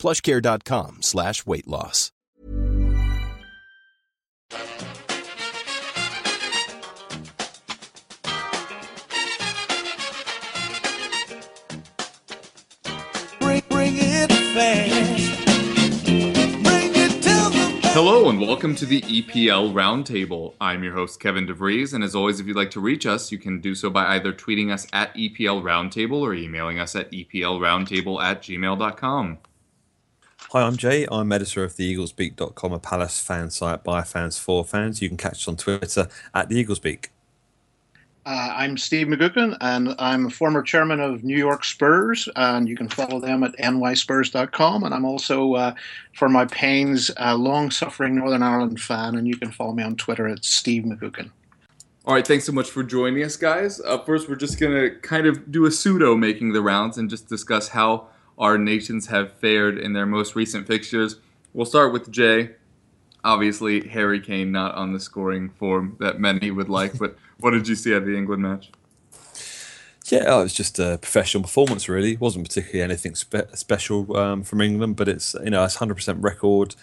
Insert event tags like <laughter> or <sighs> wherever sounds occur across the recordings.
plushcare.com slash weight loss. Bring, bring it fast. Bring it to the Hello and welcome to the EPL Roundtable. I'm your host Kevin DeVries, and as always, if you'd like to reach us, you can do so by either tweeting us at EPL Roundtable or emailing us at EPLRoundtable at gmail.com. Hi, I'm Jay. I'm editor of the Eaglesbeak.com, a Palace fan site by fans for fans. You can catch us on Twitter at the Eaglesbeak. Uh, I'm Steve McGuckin, and I'm a former chairman of New York Spurs, and you can follow them at nyspurs.com. And I'm also, uh, for my pains, a long-suffering Northern Ireland fan, and you can follow me on Twitter at Steve McGuckin. All right, thanks so much for joining us, guys. Uh, first, we're just going to kind of do a pseudo making the rounds and just discuss how our nations have fared in their most recent fixtures. We'll start with Jay. Obviously, Harry Kane not on the scoring form that many would like, but <laughs> what did you see at the England match? Yeah, oh, it was just a professional performance, really. It wasn't particularly anything spe- special um, from England, but it's you know it's hundred percent record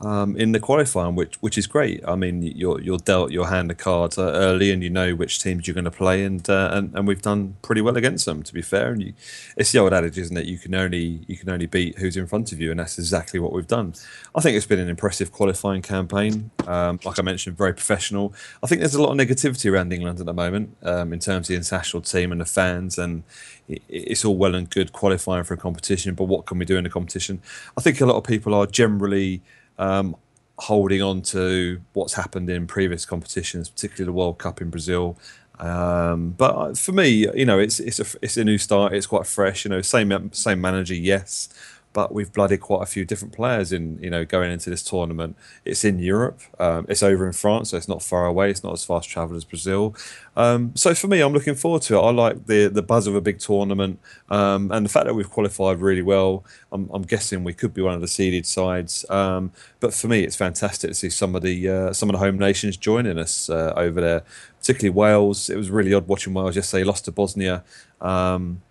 um, in the qualifying, which which is great. I mean, you're you're dealt your hand of cards uh, early, and you know which teams you're going to play, and, uh, and and we've done pretty well against them. To be fair, and you, it's the old adage, isn't it? You can only you can only beat who's in front of you, and that's exactly what we've done. I think it's been an impressive qualifying campaign. Um, like I mentioned, very professional. I think there's a lot of negativity around England at the moment um, in terms of the international team and the fans, and it, it's all well and good qualifying for a competition, but what can we do in the competition? I think a lot of people are generally um, holding on to what's happened in previous competitions, particularly the World Cup in Brazil. Um, but for me, you know, it's it's a it's a new start. It's quite fresh. You know, same same manager, yes, but we've blooded quite a few different players in you know going into this tournament. It's in Europe. Um, it's over in France, so it's not far away. It's not as fast travel as Brazil. Um, so for me, I'm looking forward to it. I like the the buzz of a big tournament um, and the fact that we've qualified really well. I'm, I'm guessing we could be one of the seeded sides. Um, but for me, it's fantastic to see some of the uh, some of the home nations joining us uh, over there, particularly Wales. It was really odd watching Wales yesterday. Lost to Bosnia. Um,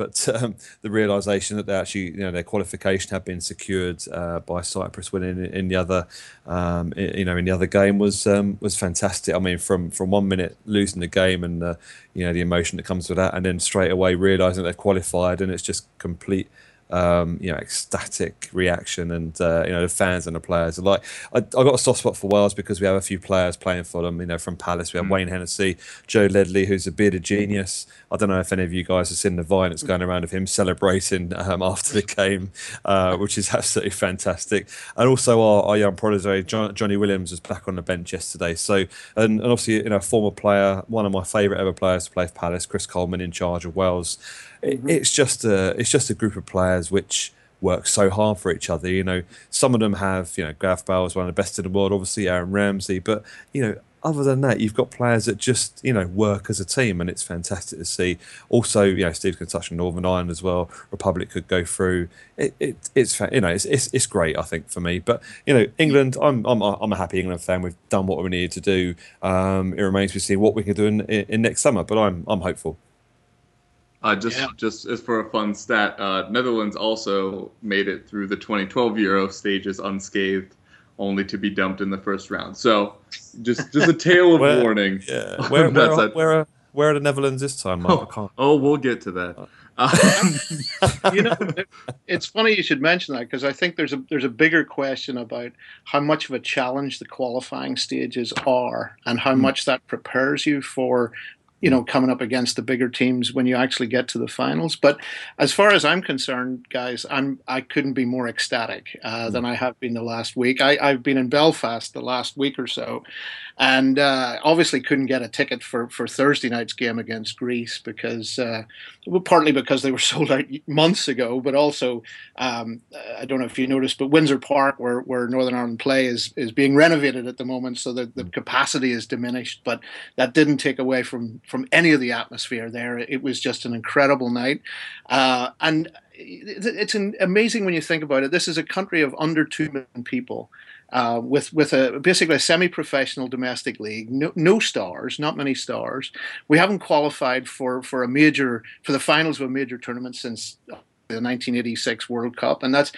but um, the realization that they actually, you know, their qualification had been secured uh, by Cyprus winning in, the other, um, you know, in the other game was um, was fantastic. I mean, from from one minute losing the game and you know the emotion that comes with that, and then straight away realizing they've qualified, and it's just complete. Um, you know, ecstatic reaction, and uh, you know the fans and the players alike. I, I got a soft spot for Wales because we have a few players playing for them. You know, from Palace, we have Wayne Hennessey, Joe Ledley, who's a bearded genius. I don't know if any of you guys have seen the vine that's going around of him celebrating um, after the game, uh, which is absolutely fantastic. And also our, our young protege John, Johnny Williams was back on the bench yesterday. So and, and obviously you know a former player, one of my favourite ever players to play for Palace, Chris Coleman in charge of Wales. It, it's just a it's just a group of players which work so hard for each other. You know, some of them have, you know, Gareth Bale is one of the best in the world, obviously Aaron Ramsey, but you know, other than that, you've got players that just, you know, work as a team, and it's fantastic to see. Also, you know, Steve's going to touch on Northern Ireland as well. Republic could go through. It, it it's you know, it's, it's it's great, I think, for me. But you know, England, I'm I'm I'm a happy England fan. We've done what we needed to do. Um, it remains to be seen what we can do in, in, in next summer, but I'm I'm hopeful. Uh, just Yeah. just as for a fun stat, uh, Netherlands also made it through the 2012 Euro stages unscathed, only to be dumped in the first round. So, just just a tale of <laughs> Where- warning. Yeah, on where <laughs> where, are, where are where are the Netherlands this time, Mark? I can't. Oh, we'll get to that. Um, <laughs> you know, it's funny you should mention that because I think there's a there's a bigger question about how much of a challenge the qualifying stages are and how much that prepares you for you know, coming up against the bigger teams when you actually get to the finals. But as far as I'm concerned, guys, I'm I couldn't be more ecstatic uh, than I have been the last week. I, I've been in Belfast the last week or so, and uh, obviously couldn't get a ticket for, for Thursday night's game against Greece because uh, well, partly because they were <laughs> sold out months ago, but also um, I don't know if you noticed, but Windsor Park, where, where Northern Ireland play, is is being renovated at the moment, so that the capacity is diminished. But that didn't take away from from any of the atmosphere there. It was just an incredible night, uh, and it's an, amazing when you think about it. This is a country of under two million people uh, with with a basically a semi-professional domestic league, no, no, stars, not many stars. We haven't qualified for for a major for the finals of a major tournament since the 1986 World Cup, and that's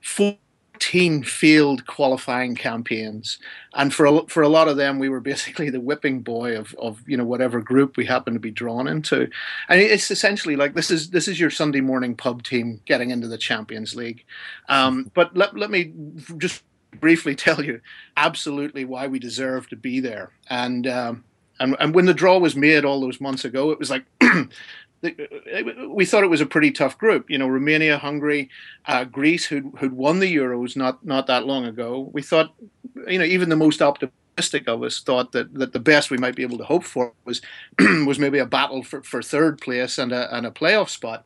14 field qualifying campaigns. And for a, for a lot of them, we were basically the whipping boy of, of you know whatever group we happened to be drawn into. And it's essentially like this is this is your Sunday morning pub team getting into the Champions League. Um, but let let me just briefly <laughs> tell you absolutely why we deserve to be there. And um, and and when the draw was made all those months ago, it was like. <clears throat> we thought it was a pretty tough group. You know, Romania, Hungary, uh, Greece, who'd, who'd won the Euros not not that long ago. We thought, you know, even the most optimistic of us thought that, that the best we might be able to hope for was <clears throat> was maybe a battle for, for third place and a and a playoff spot.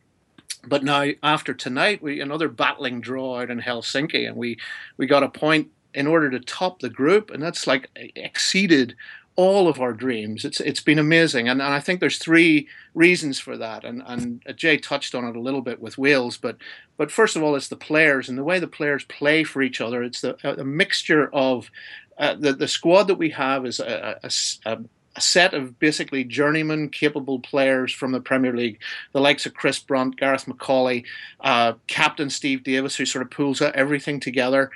But now, after tonight, we another battling draw out in Helsinki, and we we got a point in order to top the group, and that's like exceeded all of our dreams. It's it's been amazing, and, and I think there's three reasons for that. And and Jay touched on it a little bit with Wales, but but first of all, it's the players and the way the players play for each other. It's the a, a mixture of uh, the the squad that we have is a, a, a a set of basically journeyman capable players from the Premier League, the likes of Chris Brunt, Gareth McAuley, uh, Captain Steve Davis, who sort of pulls everything together,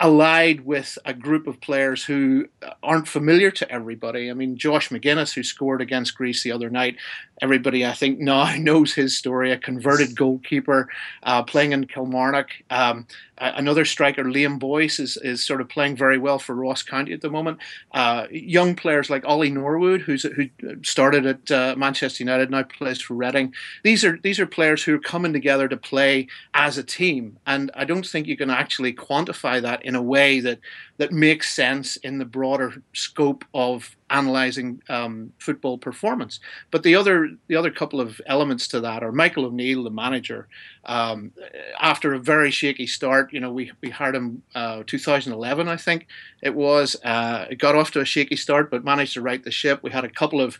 allied with a group of players who aren't familiar to everybody. I mean, Josh Magennis, who scored against Greece the other night, everybody I think <laughs> now knows his story. A converted goalkeeper uh, playing in Kilmarnock. Um, another striker, Liam Boyce, is, is sort of playing very well for Ross County at the moment. Uh, young players like Ollie Norwood, who's who started at uh, Manchester United, now plays for Reading. These are these are players who are coming together to play as a team, and I don't think you can actually quantify that in a way that that makes sense in the broader scope of analyzing um, football performance. But the other the other couple of elements to that are Michael O'Neill, the manager. Um, after a very shaky start, you know, we we hired him uh, 2011, I think it was. Uh, it got off to a shaky start, but managed to right the ship. We had a couple of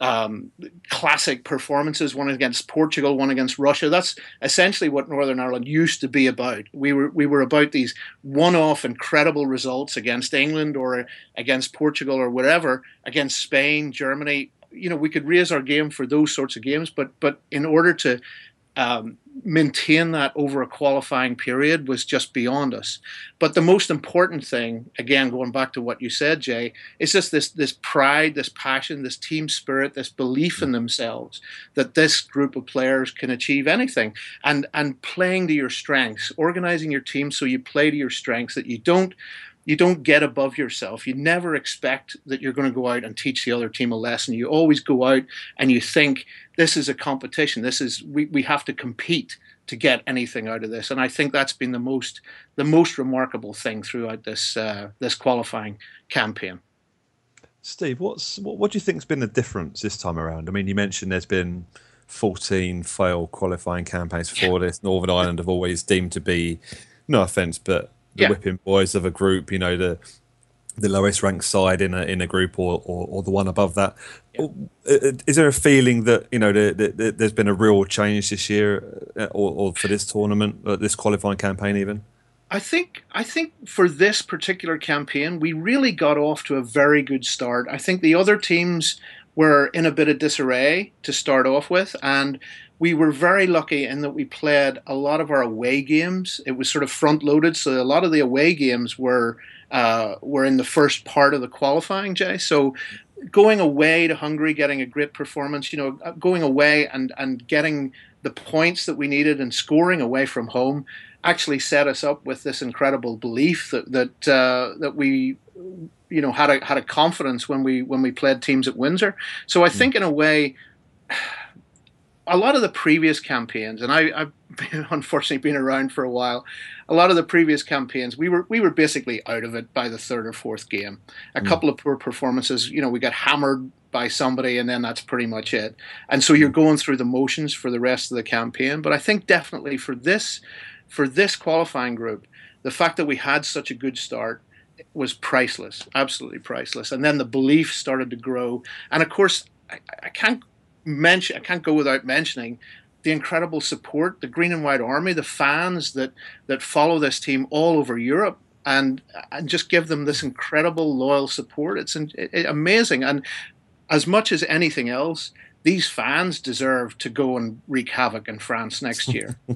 um, classic performances, one against Portugal, one against Russia. That's essentially what Northern Ireland used to be about. We were we were about these one-off incredible results against England or against Portugal or whatever, against Spain, Germany. You know, we could raise our game for those sorts of games, but but in order to um, maintain that over a qualifying period was just beyond us. But the most important thing, again, going back to what you said, Jay, is just this this pride, this passion, this team spirit, this belief in mm. themselves that this group of players can achieve anything, and and playing to your strengths, organizing your team so you play to your strengths, that you don't you don't get above yourself. You never expect that you're going to go out and teach the other team a lesson. You always go out and you think this is a competition. This is we, we have to compete to get anything out of this. And I think that's been the most the most remarkable thing throughout this uh, this qualifying campaign. Steve, what's what, what do you think's been the difference this time around? I mean, you mentioned there's been 14 failed qualifying campaigns for this. Northern Ireland have always deemed to be, no offence, but the yeah. whipping boys of a group, you know, the the lowest ranked side in a in a group or, or, or the one above that. Yeah. Is there a feeling that you know the, the, the, there's been a real change this year, uh, or, or for this tournament, uh, this qualifying campaign, even? I think I think for this particular campaign, we really got off to a very good start. I think the other teams were in a bit of disarray to start off with, and we were very lucky in that we played a lot of our away games. It was sort of front loaded, so a lot of the away games were uh, were in the first part of the qualifying. Jay, so going away to Hungary, getting a great performance, you know, uh, going away and and getting the points that we needed and scoring away from home actually set us up with this incredible belief that that uh, that we you know had a had a confidence when we when we played teams at Windsor. So I think in a way, a lot of the previous campaigns, and I, I've been, <laughs> unfortunately been around for a while. A lot of the previous campaigns, we were we were basically out of it by the third or fourth game. A mm. couple of poor performances, you know, we got hammered by somebody, and then that's pretty much it. And so you're going through the motions for the rest of the campaign. But I think definitely for this for this qualifying group, the fact that we had such a good start was priceless, absolutely priceless. And then the belief started to grow. And of course, I, I can't mention, I can't go without mentioning the incredible support, the Green and White Army, the fans that that follow this team all over Europe. And, and just give them this incredible loyal support. It's it, it, amazing. And as much as anything else, these fans deserve to go and wreak havoc in France next year. <laughs>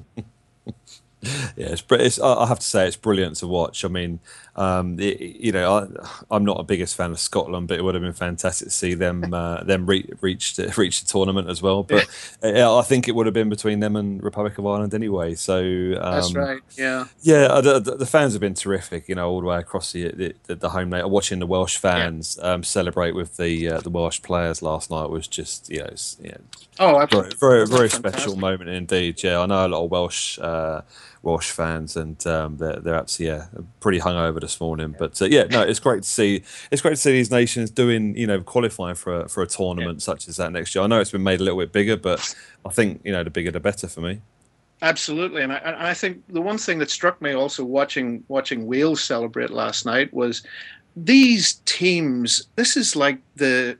yeah, it's, it's, I have to say it's brilliant to watch. I mean, um, it, you know, I, am not a biggest fan of Scotland, but it would have been fantastic to see them <laughs> uh, them re- reach the, reach the tournament as well. But I think it would have been between them and Republic of Ireland anyway. So um, that's right. Yeah, yeah. Uh, the, the, fans have been terrific. You know, all the way across the the, the home. Watching the Welsh fans yeah. um, celebrate with the uh, the Welsh players last night was just you know, yeah. Oh, absolutely. Very, very, very special moment indeed. Yeah, I know a lot of Welsh uh, Welsh fans, and um, they're they're absolutely yeah, pretty hungover this morning. But uh, yeah, no, it's great to see. It's great to see these nations doing you know qualifying for a, for a tournament yeah. such as that next year. I know it's been made a little bit bigger, but I think you know the bigger the better for me. Absolutely, and I, and I think the one thing that struck me also watching watching Wales celebrate last night was these teams. This is like the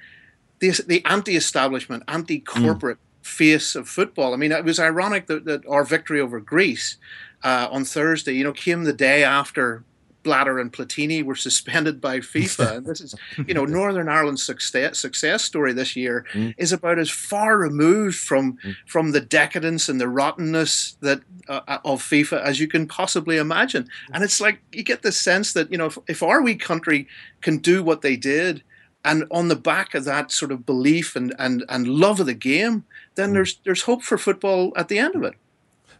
<sighs> the, the anti-establishment, anti-corporate mm. Face of football. I mean, it was ironic that, that our victory over Greece uh, on Thursday, you know, came the day after Blatter and Platini were suspended by FIFA. and this is, you know, <laughs> Northern Ireland's success success story this year mm. is about as far removed from mm. from the decadence and the rottenness that uh, uh of FIFA as you can possibly imagine. And it's like you get the sense that you know if, if our wee country can do what they did and on the back of that sort of belief and, and, and love of the game, then mm. there's there's hope for football at the end of it.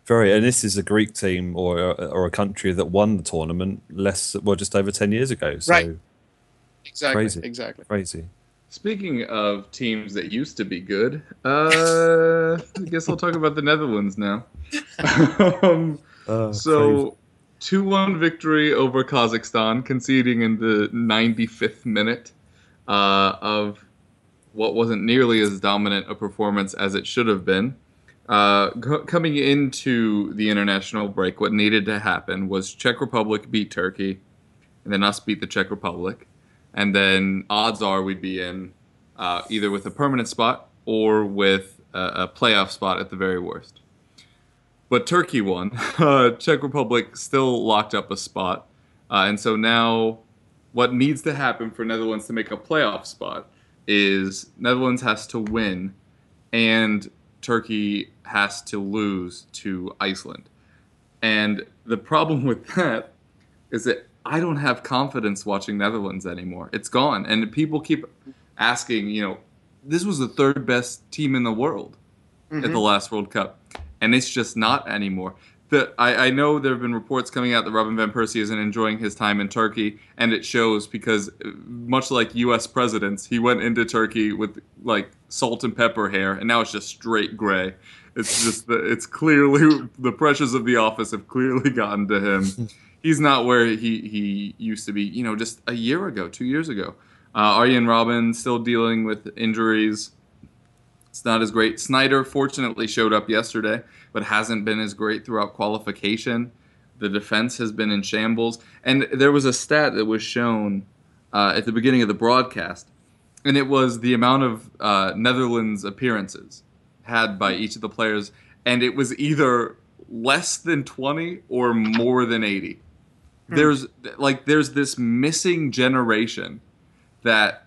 Very, and this is a Greek team or or a country that won the tournament less well just over ten years ago. So right. Exactly. Crazy. Exactly. Crazy. Speaking of teams that used to be good, uh, <laughs> I guess I'll talk about the Netherlands now. <laughs> um, uh, so, two one victory over Kazakhstan, conceding in the 95th minute uh, of what wasn't nearly as dominant a performance as it should have been. Uh, c- coming into the international break, what needed to happen was Czech Republic beat Turkey, and then us beat the Czech Republic, and then odds are we'd be in uh, either with a permanent spot or with a, a, playoff spot at the very worst. But Turkey won. <laughs> Uh, Czech Republic still locked up a spot, uh, and so now what needs to happen for Netherlands to make a playoff spot is Netherlands has to win and Turkey has to lose to Iceland. And the problem <laughs> with that is that I don't have confidence watching Netherlands anymore. It's gone. And people keep asking, you know, this was the third best team in the world mm-hmm. at the last World Cup. And it's just not anymore the, I, I, know there have been reports coming out that Robin van Persie isn't enjoying his time in Turkey, and it shows because, uh, much like U.S. presidents, he went into Turkey with like salt and pepper hair, and now it's just straight gray. It's just the, it's clearly the pressures of the office have clearly <laughs> gotten to him. <laughs> He's not where he he used to be. You know, just a year ago, two years ago. Uh, Arjen Robben still dealing with injuries. It's not as great. Sneijder fortunately showed up yesterday but hasn't been as great throughout qualification. The defense has been in shambles. And there was a stat that was shown uh, at the beginning of the broadcast, and it was the amount of uh, Netherlands appearances had by each of the players, and it was either less than 20 or more than 80. Hmm. There's like there's this missing generation that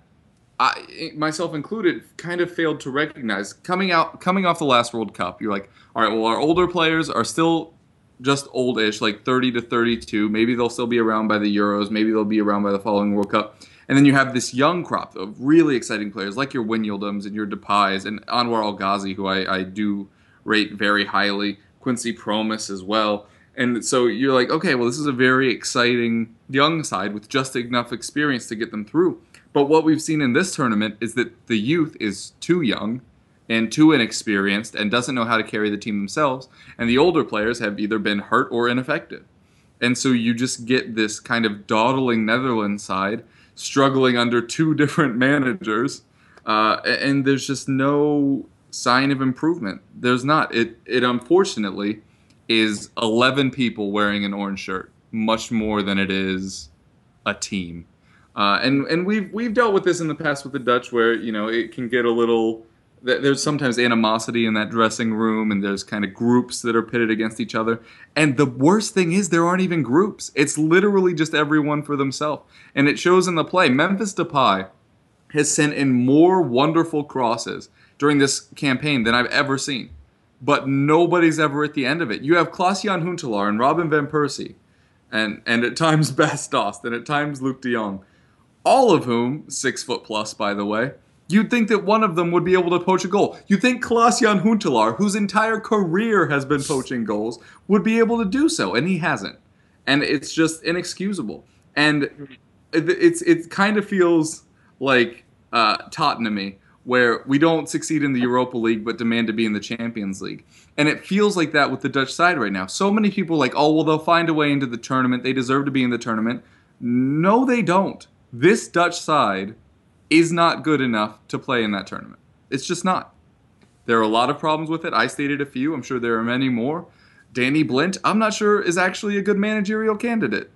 I, myself included, kind of failed to recognize coming out coming off the last World Cup. You're like, all right, well, our older players are still just oldish, like 30 to 32. Maybe they'll still be around by the Euros. Maybe they'll be around by the following World Cup. And then you have this young crop of really exciting players like your Wijnaldums and your Depay's and Anwar El Ghazi, who I, I do rate very highly. Quincy Promes as well. And so you're like, okay, well, this is a very exciting young side with just enough experience to get them through. But what we've seen in this tournament is that the youth is too young and too inexperienced and doesn't know how to carry the team themselves. And the older players have either been hurt or ineffective. And so you just get this kind of dawdling Netherlands side struggling under two <laughs> different managers. Uh, and there's just no sign of improvement. There's not. It, it unfortunately is 11 people wearing an orange shirt, much more than it is a team. Uh, and and we've we've dealt with this in the past with the Dutch, where you know it can get a little. There's sometimes animosity in that dressing room, and there's kind of groups that are pitted against each other. And the worst thing is there aren't even groups. It's literally just everyone for themselves, and it shows in the play. Memphis Depay has sent in more wonderful crosses during this campaign than I've ever seen, but nobody's ever at the end of it. You have Klaas-Jan Huntelaar and Robin van Persie, and and at times <laughs> Bas Dost, and at times Luuk de Jong all of whom six foot plus, by the way. You'd think that one of them would be able to poach a goal. You'd think Klaas-Jan Huntelaar, whose entire career has been poaching goals, would be able to do so, and he hasn't. And it's just inexcusable. And it's it kind of feels like uh, Tottenham where we don't succeed in the Europa League but demand to be in the Champions League. And it feels like that with the Dutch side right now. So many people like, oh, well, they'll find a way into the tournament. They deserve to be in the tournament. No, they don't this Dutch side is not good enough to play in that tournament. It's just not. There are a lot of problems with it. I stated a few. I'm sure there are many more. Danny Blind, I'm not sure is actually a good managerial candidate.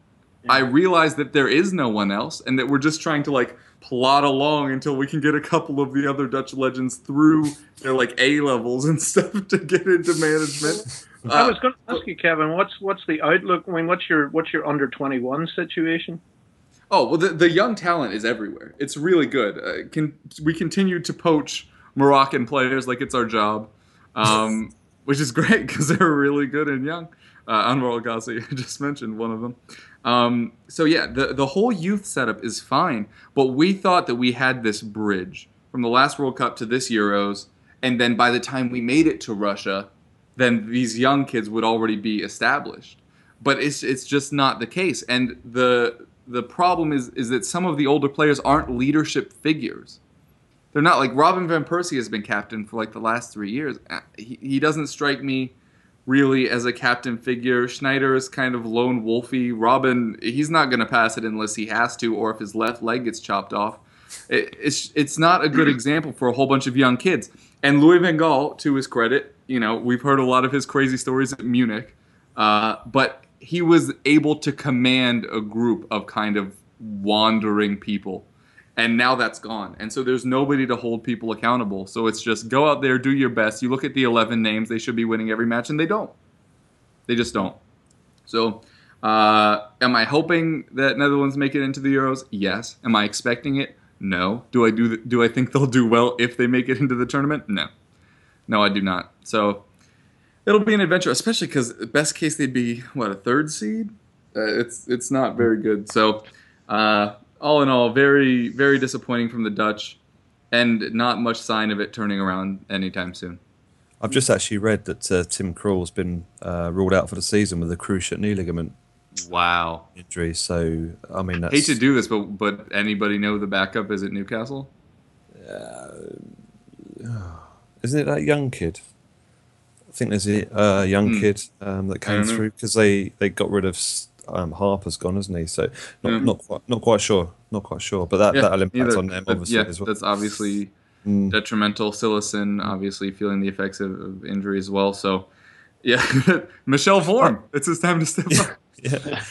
Yeah. I realize that there is no one else and that we're just trying to like plot along until we can get a couple of the other Dutch legends through their like A levels and <laughs> stuff to get into management. I was uh, going to ask you, Kevin, what's what's the outlook? I mean, what's your what's your under twenty one situation? Oh well, the, the young talent is everywhere. It's really good. Uh, can we continue to poach Moroccan players like it's our job, um, <laughs> which is great because they're really good and young. Uh, Anwar El Ghazi, I just mentioned one of them. Um, so yeah, the the whole youth setup is fine, but we thought that we had this bridge from the last World Cup to this Euros, and then by the time we made it to Russia, then these young kids would already be established. But it's it's just not the case, and the the problem is is that some of the older players aren't leadership figures. They're not like Robin van Persie has been captain for like the last three years. Uh, he, he doesn't strike me really as a captain figure. Sneijder is kind of lone wolfy. Robben, he's not going to pass it unless he has to, or if his left leg gets chopped off. It, it's it's not a good example for a whole bunch of young kids. And Louis van Gaal, to his credit, you know we've heard a lot of his crazy stories at Munich, uh, but he was able to command a group of kind of wandering people. And now that's gone. And so there's nobody to hold people accountable. So it's just go out there do your best. You look at the 11 names they should be winning every match and they don't. They just don't. So uh, am i hoping that netherlands make it into the euros? Yes. Am i expecting it? No. Do i do do i think they'll do well if they make it into the tournament? No. No i do not. So it'll be an adventure, especially because best case they'd be what a third seed. Uh, it's it's not very good. So uh, all in all, very very disappointing from the Dutch, and not much sign of it turning around anytime soon. I've just actually read that uh, Tim Krul's been uh, ruled out for the season with a cruciate knee ligament. Wow. Injury. So I mean, that's... hate to do this, but but anybody know the backup is at Newcastle? Uh, <sighs> isn't it that young kid? Think there's a uh, young mm. kid um, that came through because they, they got rid of um, Harper's gone, isn't he? So not, mm. not quite not quite sure, not quite sure. But that yeah, that'll impact either. on them obviously yeah, as well. That's obviously mm. detrimental. Cillessen obviously feeling the effects of, of injury as well. So yeah, <laughs> Michel Vorm, it's his time to step yeah. up. <laughs> Yeah.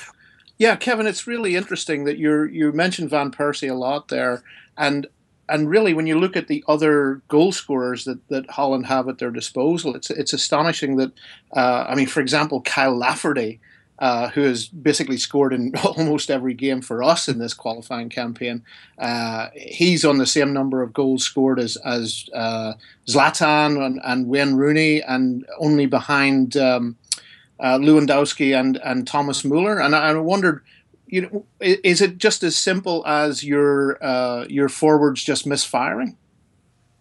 Yeah, Kevin, it's really interesting that you you mentioned Van Persie a lot there, and and really, when you look at the other goal scorers that, that Holland have at their disposal, it's it's astonishing that, uh, I mean, for example, Kyle Lafferty, uh, who has basically scored in <laughs> almost every game for us in this qualifying campaign, uh, he's on the same number of goals scored as as uh, Zlatan and, and Wayne Rooney, and only behind um, uh, Lewandowski and and Thomas Muller. And I, I wondered you know, is it just as simple as your uh, your forwards just misfiring?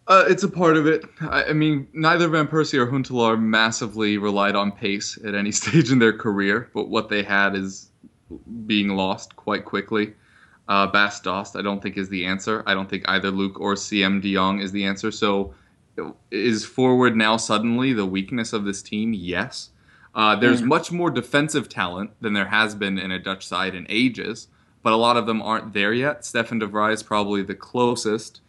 Uh, it's a part of it. I, I mean, neither Van Persie or Huntelaar massively relied on pace at any <laughs> stage in their career, but what they had is being lost quite quickly. Uh, Bas Dost, I don't think is the answer. I don't think either Luuk or Siem De Jong is the answer. So, is forward now suddenly the weakness of this team? Yes. Uh, there's Mm. much more defensive talent than there has been in a Dutch side in ages, but a lot of them aren't there yet. Stefan de Vrij is probably the closest.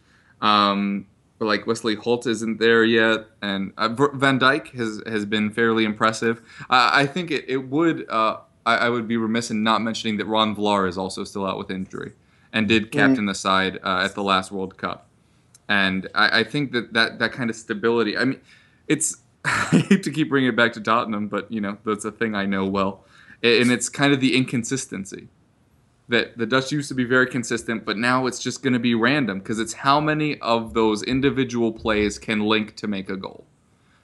Um, but like Wesley Hoedt isn't there yet, and uh, Van Dijk has has been fairly impressive. Uh, I think it it would. Uh, I, I would be remiss in not mentioning that Ron Vlaar is also still out with injury, and did captain the side uh, at the last World Cup. And I, I think that, that that kind of stability. I mean, it's <laughs> I hate to keep bringing it back to Tottenham, but you know that's a thing I know well, and it's kind of the inconsistency that the Dutch used to be very consistent, but now it's just going to be random because it's how many of those individual plays can link to make a goal.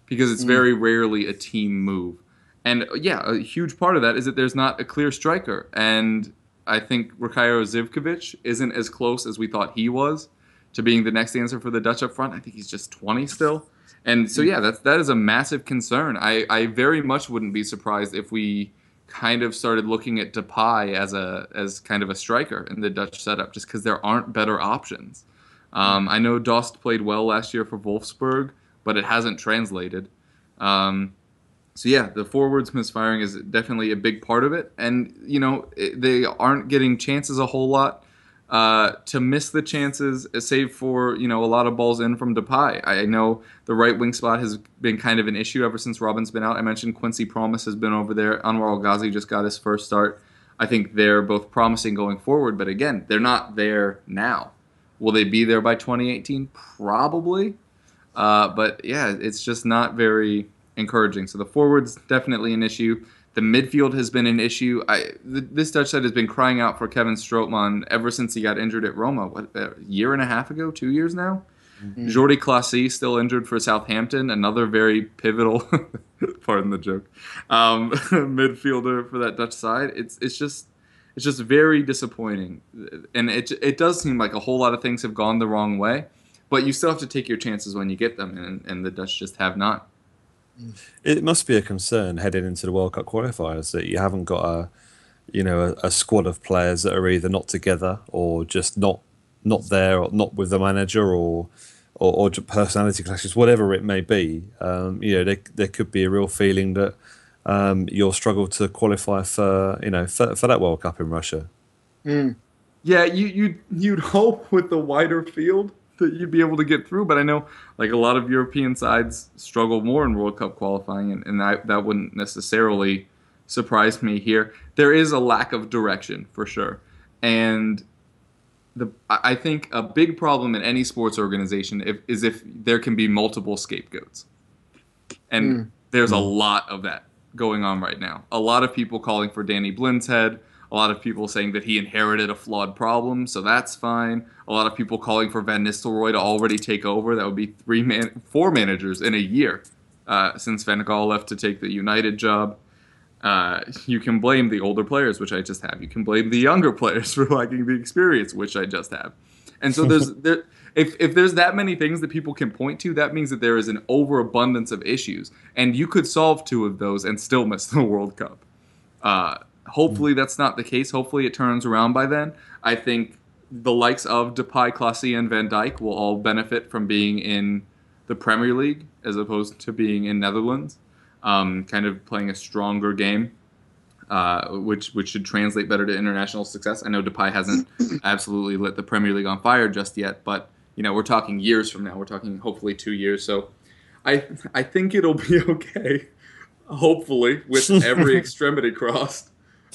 Because it's very rarely a team move. And uh, yeah, a huge part of that is that there's not a clear striker. And I think Richairo Zivkovic isn't as close as we thought he was to being the next answer for the Dutch up front. I think he's just 20 still. And so yeah, that's that is a massive concern. I, I very much wouldn't be surprised if we kind of started looking at Depay as a as kind of a striker in the Dutch setup, just because there aren't better options. Um, I know Dost played well last year for Wolfsburg, but it hasn't translated. Um, so yeah, the forwards misfiring is definitely a big part of it, and you know it, they aren't getting chances a whole lot. Uh, to miss the chances, uh, save for you know a lot of balls in from Depay. I know the right wing spot has been kind of an issue ever since Robben's been out. I mentioned Quincy Promes has been over there. Anwar El Ghazi just got his first start. I think they're both promising going forward, but again, they're not there now. Will they be there by 2018? Probably. Uh, but yeah, it's just not very encouraging. So the forwards definitely an issue. The midfield has been an issue. I th- this Dutch side has been crying out for Kevin Strootman ever since he got injured at Roma. What a year and a half ago, two years now. Jordy Clasie still injured for Southampton, another very pivotal, <laughs> pardon the joke, um, <laughs> midfielder for that Dutch side. It's it's just it's just very disappointing, and it it does seem like a whole lot of things have gone the wrong way, but you still have to take your chances when you get them, and, and the Dutch just have not. It must be a concern heading into the World Cup qualifiers that you haven't got a, you know, a, a squad of players that are either not together or just not not there, or not with the manager, or or, or personality clashes, whatever it may be. Um, you know, there, there could be a real feeling that um, you'll struggle to qualify for you know for, for that World Cup in Russia. Yeah, you you you'd <laughs> hope with the wider field that you'd be able to get through, but I know like a lot of European sides struggle more in World Cup qualifying, and, and that that wouldn't necessarily surprise me here. There is a lack of direction for sure, and the I think a big problem in any sports organization if, is if there can be multiple scapegoats, and hmm. there's a hmm. lot of that going on right now. A lot of people calling for Danny Blind's head. A lot of people saying that he inherited a flawed problem, so that's fine. A lot of people calling for Van Nistelrooy to already take over. That would be three man, four managers in a year uh, since Van Gaal left to take the United job. Uh, you can blame the older players, which I just have. You can blame the younger <laughs> players for lacking the experience, which I just have. And so there's <laughs> there if if there's that many things that people can point to, that means that there is an overabundance of issues, and you could solve two of those and still miss the <laughs> World Cup. Uh, hopefully that's not the case. Hopefully it turns around by then. I think the likes of Depay, Clasie, and Van Dijk will all benefit from being in the Premier League as opposed to being in Netherlands, um, kind of playing a stronger game, uh, which which should translate better to international success. I know Depay hasn't <clears throat> absolutely lit the Premier League on fire just yet, but you know we're talking years from now. We're talking hopefully two years. So I I think it'll be <laughs> okay. Hopefully, with <laughs> every extremity crossed.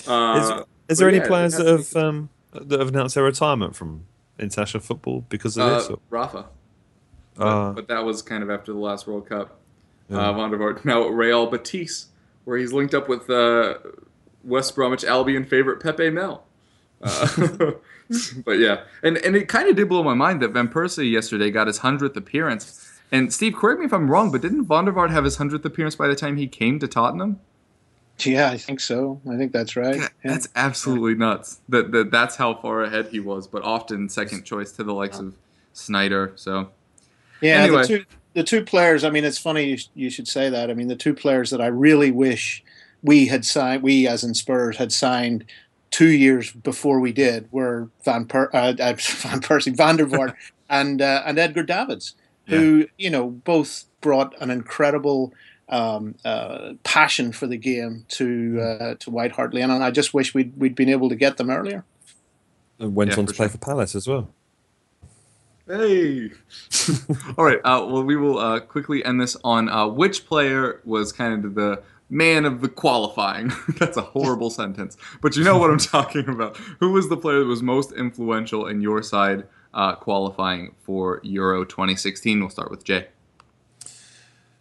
Uh, Is, is there any yeah, players that have um, that have announced their retirement from international football because of this? Uh, or- Rafa. But, Uh, but that was kind of after the last World Cup. Yeah. Uh, Van der Vaart. Now at Real Betis, where he's linked up with uh, West Bromwich Albion favorite Pepe Mel. Uh, <laughs> <laughs> but yeah, and and it kind of did blow my mind that Van Persie yesterday got his hundredth appearance. And Steve, correct me if I'm wrong, but didn't Van der Vaart have his hundredth appearance by the time he came to Tottenham? Yeah, I think so. I think that's right. Yeah, Yeah. That's absolutely nuts. That, that that's how far ahead he was, but often second choice to the likes of Sneijder. So Yeah, Anyway. the two the two players. I mean, it's funny you, you should say that. I mean, the two players that I really wish we had signed, we as in Spurs had signed two years before we did, were Van per- uh, uh, <laughs> Van Persie, Van der Vaart, <laughs> and uh, and Edgar Davids, who you know both brought an incredible. Um, uh, passion for the game to uh, to White Hart Lane, and I just wish we'd we'd been able to get them earlier. And went Yeah, on for to play sure. for Palace as well. Hey. <laughs> All right. Uh, well, we will uh, quickly end this on uh, which player was kind of the man of the qualifying. <laughs> That's a horrible <laughs> sentence, but you know what I'm talking about. Who was the player that was most influential in your side uh, qualifying for Euro 2016? We'll start with Jay.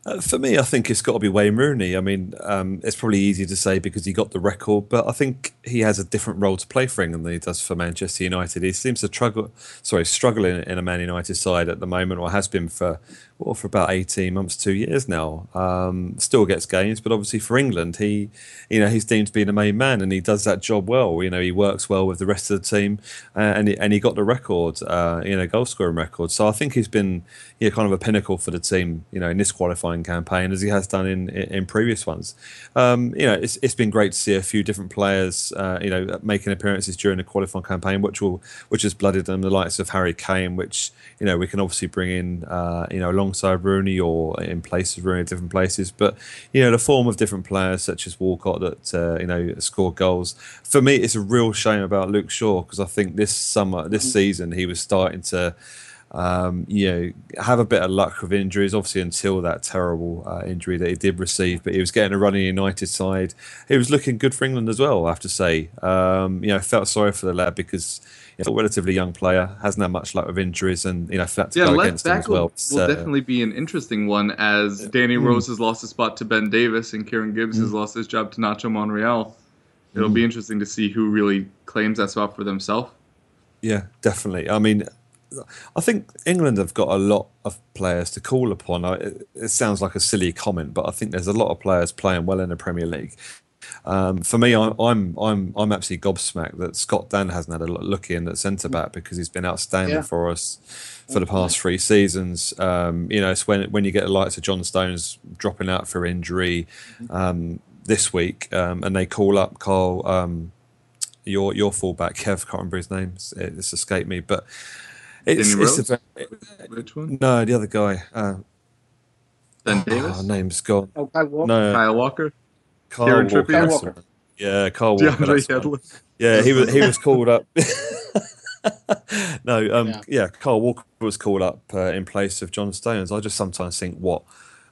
Uh, for me, I think it's got to be Wayne Rooney. I mean, um, it's probably easy to say because he got the record, but I think he has a different role to play for England than he does for Manchester United. He seems to struggle, sorry, struggle in, in a Man United side at the moment, or has been for well for about eighteen months, two years now. Um, still gets games, but obviously for England, he, you know, he's deemed to be the main man, and he does that job well. You know, he works well with the rest of the team, uh, and he, and he got the record, uh, you know, goal scoring record. So I think he's been, you know, kind of a pinnacle for the team, you know, in this qualifying campaign as he has done in in, previous ones. Um, you know, it's it's been great to see a few different players, uh, you know, making appearances during the qualifying campaign, which will which has blooded them the likes of Harry Kane, which you know we can obviously bring in, uh, you know, alongside Rooney or in place of Rooney at different places. But you know, the form of different players such as Walcott that uh, you know scored goals. For me, it's a real shame about Luke Shaw because I think this summer, this season, he was starting to um, you know, have a bit of luck with injuries, obviously until that terrible uh, injury that he did receive. But he was getting a run in the United side. He was looking good for England as well, I have to say. Um, you know, felt sorry for the lad because he's a relatively young player, hasn't had much luck with injuries, and you know, felt to Yeah, go against him as well. will, It's, will definitely be an interesting one as Danny Rose has lost his spot to Ben Davies and Kieran Gibbs has lost his job to Nacho Monreal. It'll be interesting to see who really claims that spot for themselves. Yeah, definitely. I mean, I think England have got a lot of players to call upon. I, it, it sounds like a silly comment, but I think there's a lot of players playing well in the Premier League. Um, for me, I'm I'm I'm I'm absolutely gobsmacked that Scott Dann hasn't had a look in at centre back because he's been outstanding Yeah. for us for the past three seasons. Um, you know, it's when when you get the likes of John Stones dropping out for injury um, this week, um, and they call up Carl. Um, your your fullback Kev, can't remember his name. It's, it's escaped me, but it's, Danny it's a Rose? ve- Which one? no the other guy. Uh, Ben oh, Davies? name's gone. Oh, Kyle Walker. No, Kyle Walker? Carl Kieran Walker. Kyle Walker. Yeah, Carl Walker. DeAndre that's the one. Yedlin? Yeah, he was he was called up. <laughs> no, um, Yeah. yeah. Carl Walker was called up uh, in place of John Stones. I just sometimes think what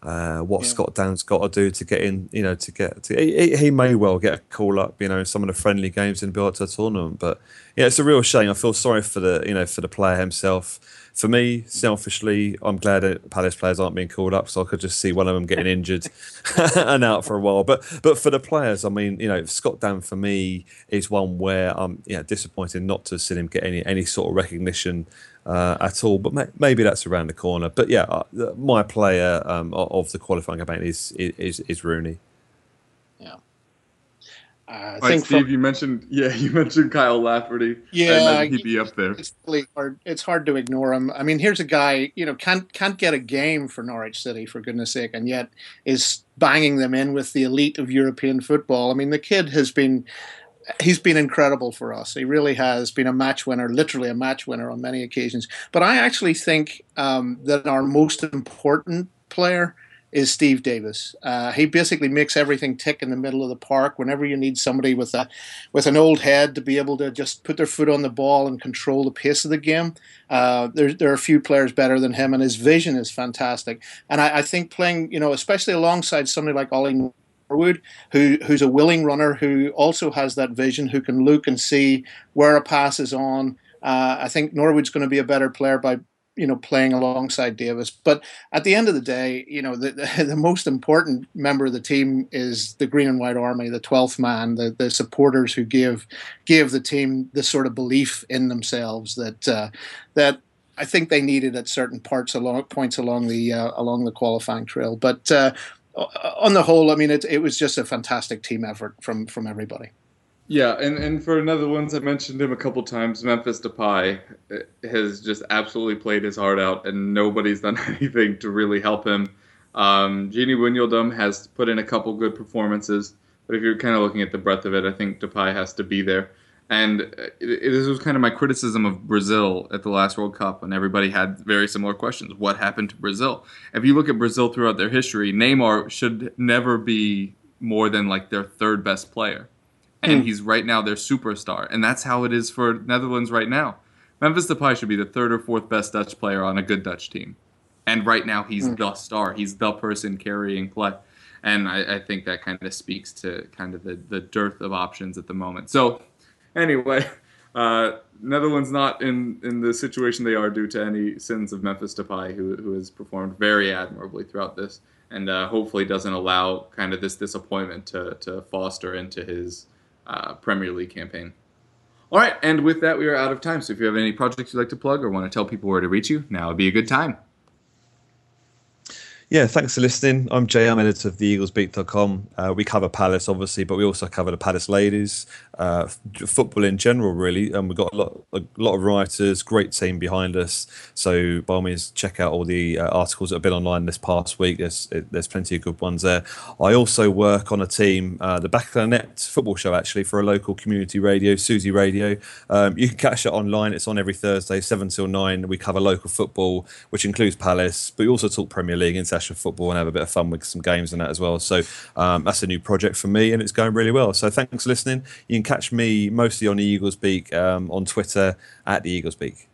uh, what Yeah. Scott Dann's got to do to get in. You know, to get to he, he- may well get a call up. You know, in some of the friendly games in the build to a tournament. But yeah, it's a real shame. I feel sorry for the you know for the player himself. For me, selfishly, I'm glad that Palace players aren't being called up, so I could just see one of them getting injured <laughs> and out for a while. But but for the players, I mean, you know, Scott Dan for me is one where I'm yeah disappointed not to see him get any any sort of recognition uh, at all. But may, maybe that's around the corner. But yeah, uh, my player um, of the qualifying campaign is is, is Rooney. Uh, I All right, think Steve, from, you mentioned <laughs> yeah, you mentioned Kyle Lafferty. Yeah, I- he'd be up there. it's really hard. It's hard to ignore him. I mean, here's a guy you know can't can't get a game for Norwich City for goodness sake, and yet is banging them in with the elite of European football. I mean, the kid has been. He's been incredible for us. He really has been a match winner, literally a match winner on many occasions. But I actually think um, that our most important player is Steve Davis. Uh, he basically makes everything tick in the middle of the park. Whenever you need somebody with a with an old head to be able to just put their foot on the ball and control the pace of the game, uh, there there are a few players better than him, and his vision is fantastic. And I, I think playing, you know, especially alongside somebody like Ollie Norwood, who who's a willing runner, who also has that vision, who can look and see where a pass is on. Uh, I think Norwood's going to be a better player by you know playing alongside Davis. But at the end of the day, you know the, the, <laughs> the most important member of the team is the Green and White Army, the twelfth man, the, the supporters who give give the team this sort of belief in themselves that uh, that I think they needed at certain parts along points along the uh, along the qualifying trail. But uh, on the whole, I mean, it, it was just a fantastic team effort from from everybody. Yeah, and, and for another ones, I mentioned him a couple times. Memphis Depay uh, has just absolutely played his heart out, and nobody's <laughs> done anything to really help him. Um, Gini Wijnaldum has put in a couple good performances, but if you're kind of looking at the breadth of it, I think Depay has to be there. And uh, it, it, this was kind of my criticism of Brazil at the last World Cup, and everybody had very similar questions. What happened to Brazil? If you look at Brazil throughout their history, Neymar should never be more than like their third best player and hmm. he's right now their superstar. And that's how it is for Netherlands right now. Memphis Depay should be the third or fourth best Dutch player on a good Dutch team. And right now he's mm. the star. He's the person carrying play. And I, I, think that kind of speaks to kind of the, the dearth of options at the moment. So anyway, <laughs> uh, Netherlands not in, in the situation they are due to any sins of Memphis Depay, who, who has performed very admirably throughout this and uh, hopefully doesn't allow kind of this disappointment to, to foster into his uh, Premier League campaign. All right, and with that, we are out of time. So if you have any projects you'd like to plug or want to tell people where to reach you, now would be a good time. Yeah, thanks for listening. I'm Jay, I'm editor of theeaglesbeat.com. Uh, we cover Palace, obviously, but we also cover the Palace ladies, uh, football in general, really. And we've got a lot, a lot of writers, great team behind us. So by all means, check out all the uh, articles that have been online this past week. There's there's plenty of good ones there. I also work on a team, uh, the Back of the Net football show, actually, for a local community radio, Susie Radio. Um, you can catch it online. It's on every Thursday, 7 till 9. We cover local football, which includes Palace, but we also talk Premier League, international football and have a bit of fun with some games and that as well. So um, that's a new project for me and it's going really well. So thanks for listening. You can catch me mostly on the Eagles Beak um, on Twitter at the Eagles Beak.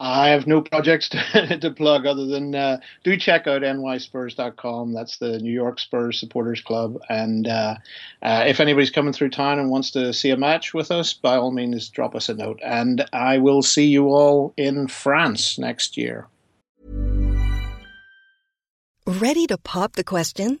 I have no projects to, <laughs> to plug other than uh, do check out nyspurs.com. That's the New York Spurs supporters club. And uh, uh, if anybody's coming through town and wants to see a match with us, by all means, drop us a note. And I will see you all in France next year. Ready to pop the question?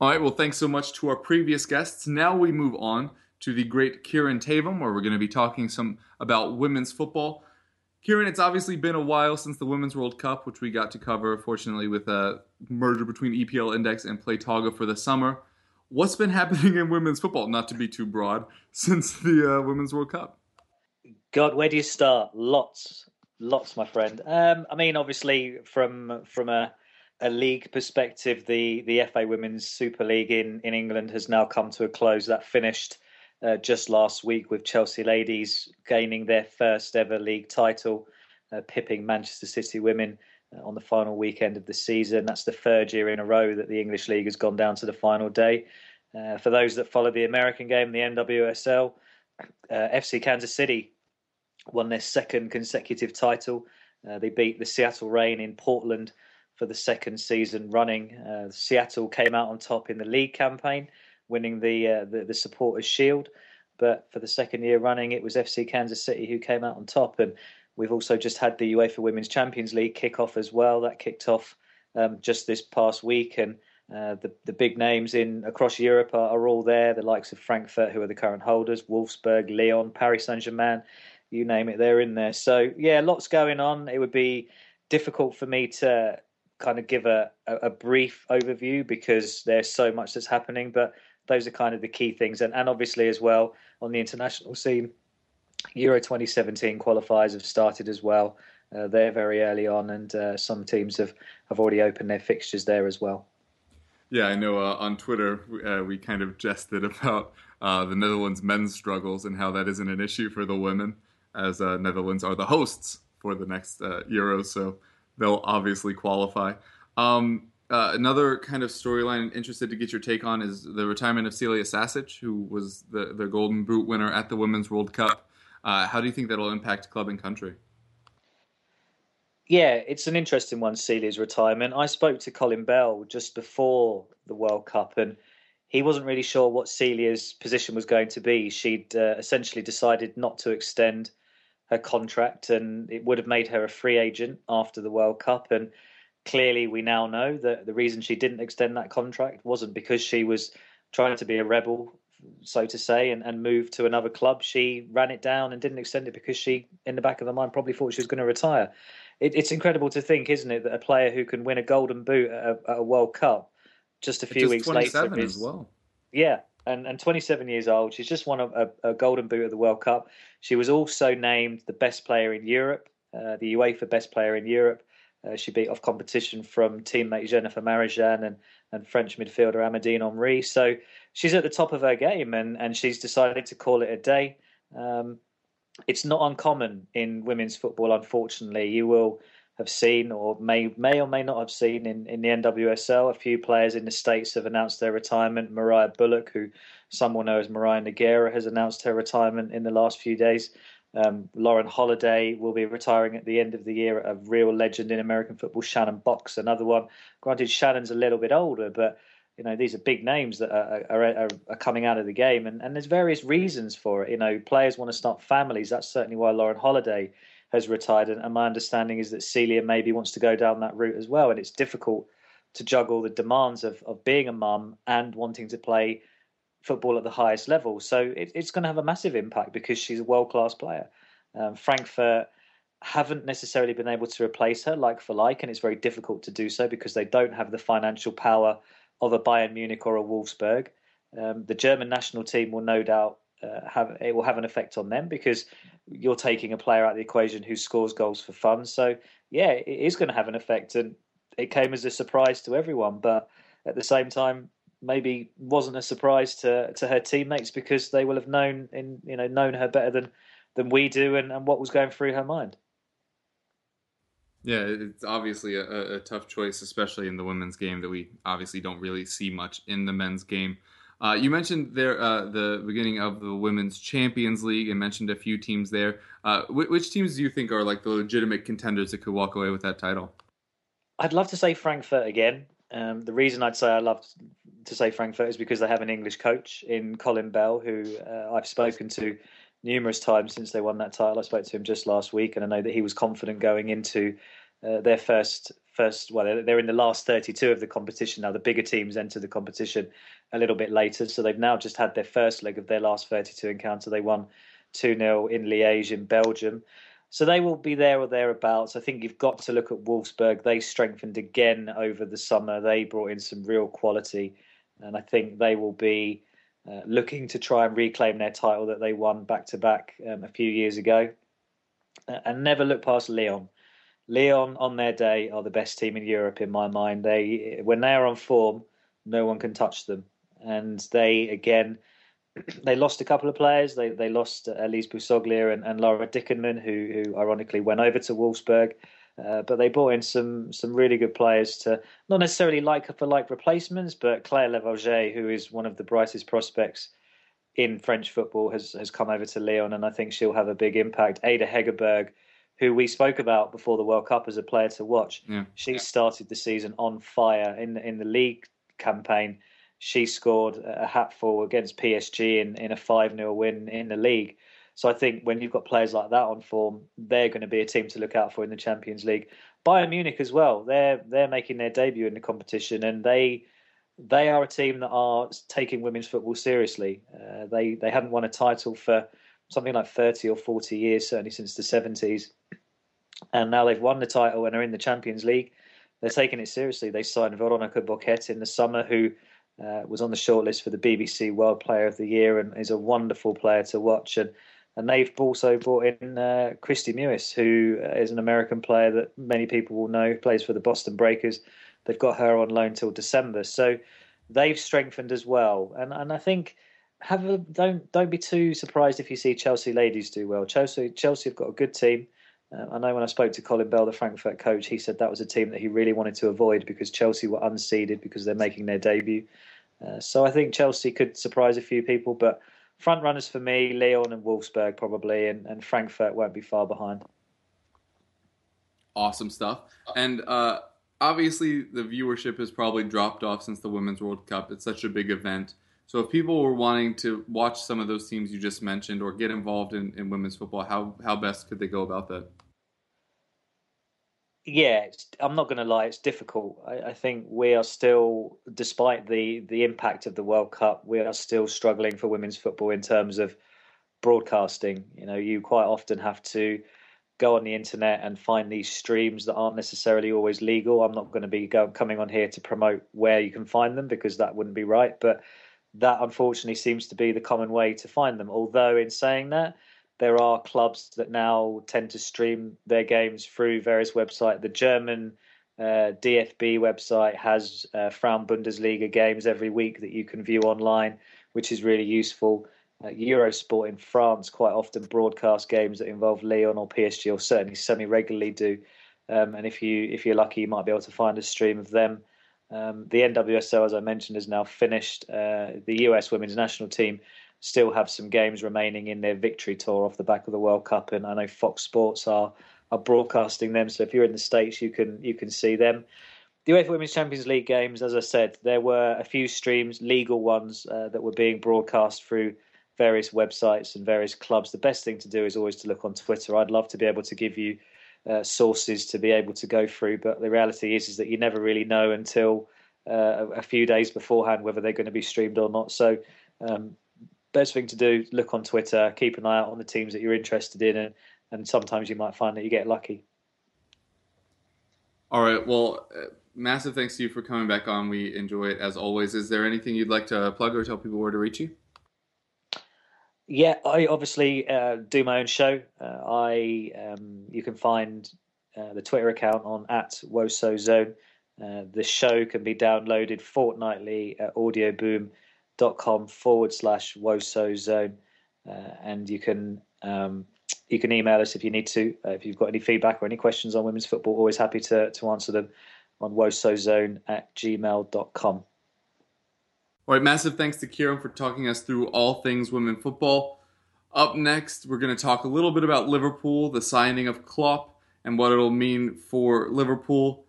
All right, well, thanks so much to our previous guests. Now we move on to the great Kieran Theivam, where we're going to be talking some about women's football. Kieran, it's obviously been a while since the Women's World Cup, which we got to cover, fortunately, with a merger between EPL Index and Playtoga for the summer. What's been <laughs> happening in women's football, not to be too broad, <laughs> since the uh, Women's World Cup? God, where do you start? Lots, lots, my friend. Um, I mean, obviously, from from a a league perspective, the the FA Women's Super League in in England has now come to a close. That finished uh, just last week with Chelsea ladies gaining their first ever league title, uh, pipping Manchester City women uh, on the final weekend of the season. That's the third year in a row that the English league has gone down to the final day. Uh, for those that follow the American game, the NWSL, uh, FC Kansas City won their second consecutive title. Uh, they beat the Seattle Reign in Portland for the second season running. Seattle came out on top in the league campaign winning the, uh, the, the supporters shield. But for the second year running, it was FC Kansas City who came out on top. And we've also just had the UEFA Women's Champions League kick off as well. That kicked off um, just this past week, and uh, the the big names in across Europe are, are, all there. The likes of Frankfurt, who are the current holders, Wolfsburg, Lyon, Paris Saint Germain, you name it, they're in there. So yeah, lots going on. It would be difficult for me to kind of give a, a, brief overview because there's so much that's happening, but those are kind of the key things. And, and obviously, as well, on the international scene, Euro 2017 qualifiers have started as well. Uh, they're very early on, and uh, some teams have, have already opened their fixtures there as well. Yeah, I know. Uh, on Twitter, uh, we kind of jested about uh, the Netherlands men's struggles and how that isn't an issue for the women, as uh, Netherlands are the hosts for the next uh, Euros, so they'll obviously qualify. Um, uh, another kind of storyline interested to get your take on is the retirement of Celia Sasic, who was the, the Golden Boot winner at the Women's World Cup. how do you think that'll impact club and country? Yeah, it's an interesting one, Celia's retirement. I spoke to Colin Bell just before the World Cup, and he wasn't really sure what Celia's position was going to be. She'd uh, essentially decided not to extend her contract, and it would have made her a free agent after the World Cup. And clearly, we now know that the reason she didn't extend that contract wasn't because she was trying to be a rebel, so to say, and, and move to another club. She ran it down and didn't extend it because she, in the back of her mind, probably thought she was going to retire it, it's incredible to think, isn't it, that a player who can win a Golden Boot at a, at a World Cup just a few weeks later is, as well. Yeah, and, and 27 years old. She's just won a, a, Golden Boot at the World Cup. She was also named the best player in Europe, uh, the UEFA Best Player in Europe. Uh, she beat off competition from teammate Jennifer Marozsan and, and French midfielder Amandine Henry. So she's at the top of her game, and, and she's decided to call it a day. Um, it's not uncommon in women's football. Unfortunately, you will have seen, or may may or may not have seen, in, in the NWSL, a few players in the states have announced their retirement. Mariah Bullock, who some will know as Mariah Nogueira, has announced her retirement in the last few days. Um, Lauren Holiday will be retiring at the end of the year. A real legend in American football, Shannon Boxx, another one. Granted, Shannon's a little bit older, but you know these are big names that are, are, are, coming out of the game and, and there's various reasons for it you know players want to start families that's certainly why lauren holiday has retired and, and my understanding is that celia maybe wants to go down that route as well. And it's difficult to juggle the demands of, of being a mum and wanting to play football at the highest level. So it, it's going to have a massive impact because she's a world class player. Um, frankfurt haven't necessarily been able to replace her like for like and it's very difficult to do so because they don't have the financial power of a Bayern Munich or a Wolfsburg. Um, the German national team will no doubt uh, have it will have an effect on them because you're taking a player out of the equation who scores goals for fun. So yeah, it is going to have an effect, and it came as a surprise to everyone. But at the same time, maybe wasn't a surprise to to her teammates because they will have known in you know known her better than than we do, and, and what was going through her mind. Yeah, it's obviously a, a, tough choice, especially in the women's game that we obviously don't really see much in the men's game. Uh, you mentioned there uh, the beginning of the Women's Champions League and mentioned a few teams there. Uh, which, which teams do you think are like the legitimate contenders that could walk away with that title? I'd love to say Frankfurt again. Um, the reason I'd say I love to say Frankfurt is because they have an English coach in Colin Bell, who uh, I've spoken to numerous times since they won that title. I spoke to him just last week, and I know that he was confident going into uh, their first first. Well, they're in the last 32 of the competition now. The bigger teams enter the competition a little bit later, so they've now just had their first leg of their last 32 encounter. They won 2 0 in Liège in Belgium. So they will be there or thereabouts. I think you've got to look at Wolfsburg. They strengthened again over the summer. They brought in some real quality, and I think they will be uh, looking to try and reclaim their title that they won back to back a few years ago. Uh, and never look past Lyon. Lyon on their day are the best team in Europe in my mind. They when they are on form, no one can touch them. And they again <clears throat> they lost a couple of players. They they lost Elise Bussaglia and, and Laura Dickenmann, who who ironically went over to Wolfsburg. Uh, but they brought in some some really good players to not necessarily like for like replacements, but Claire Lavogez, who is one of the brightest prospects in French football, has has come over to Lyon, and I think she'll have a big impact. Ada Hegerberg, who we spoke about before the World Cup as a player to watch, yeah. she started the season on fire in in the league campaign. She scored a hatful against PSG in, in a 5 0 win in the league. So I think when you've got players like that on form, they're going to be a team to look out for in the Champions League. Bayern Munich as well. They're they're making their debut in the competition, and they they are a team that are taking women's football seriously. Uh, they they hadn't won a title for something like thirty or forty years, certainly since the seventies, and now they've won the title and are in the Champions League. They're taking it seriously. They signed Veronica Boquete in the summer, who uh, was on the shortlist for the BBC World Player of the Year and is a wonderful player to watch. And and they've also brought in uh, Kristie Mewis, who is an American player that many people will know, plays for the Boston Breakers, they've got her on loan till December. So they've strengthened as well. And and I think have a, don't don't be too surprised if you see Chelsea ladies do well. Chelsea Chelsea have got a good team. Uh, I know when I spoke to Colin Bell, the Frankfurt coach, he said that was a team that he really wanted to avoid because Chelsea were unseeded because they're making their debut. Uh, so I think Chelsea could surprise a few people, but front runners for me, Lyon and Wolfsburg probably, and, and Frankfurt won't be far behind. Awesome stuff. And uh, obviously, the viewership has probably dropped off since the Women's World Cup. It's such a big event. So if people were wanting to watch some of those teams you just mentioned or get involved in, in women's football, how, how best could they go about that? Yeah, I'm not going to lie, it's difficult. I, I, think we are still, despite the, the impact of the World Cup, we are still struggling for women's football in terms of broadcasting. You know, you quite often have to go on the internet and find these streams that aren't necessarily always legal. I'm not going to be go, coming on here to promote where you can find them because that wouldn't be right. But that unfortunately seems to be the common way to find them. Although, in saying that, there are clubs that now tend to stream their games through various websites. The German uh, DFB website has uh, Frauen Bundesliga games every week that you can view online, which is really useful. Uh, Eurosport in France quite often broadcast games that involve Lyon or PSG, or certainly semi regularly do. Um, and if you if you're lucky, you might be able to find a stream of them. Um, the NWSL, as I mentioned, is now finished. Uh, the US women's national team still have some games remaining in their victory tour off the back of the World Cup, and I know Fox Sports are are broadcasting them. So if you're in the states, you can you can see them. The UEFA Women's Champions League games, as I said, there were a few streams, legal ones, uh, that were being broadcast through various websites and various clubs. The best thing to do is always to look on Twitter. I'd love to be able to give you uh, sources to be able to go through. But the reality is, is that you never really know until uh, a few days beforehand whether they're going to be streamed or not. So, um, best thing to do: look on Twitter, keep an eye out on the teams that you're interested in, and, and sometimes you might find that you get lucky. All right. Well, uh, massive thanks to you for coming back on. We enjoy it as always. Is there anything you'd like to plug or tell people where to reach you? Yeah, I obviously uh, do my own show. Uh, I um, you can find uh, the Twitter account on at Woso Zone. Uh, the show can be downloaded fortnightly at audioboom.com forward slash Woso Zone, uh, and you can um, you can email us if you need to. Uh, if you've got any feedback or any questions on women's football, always happy to to answer them on wosozone at gmail.com. All right, massive thanks to Kieran for talking us through all things women football. Up next, we're going to talk a little bit about Liverpool, the signing of Klopp, and what it'll mean for Liverpool.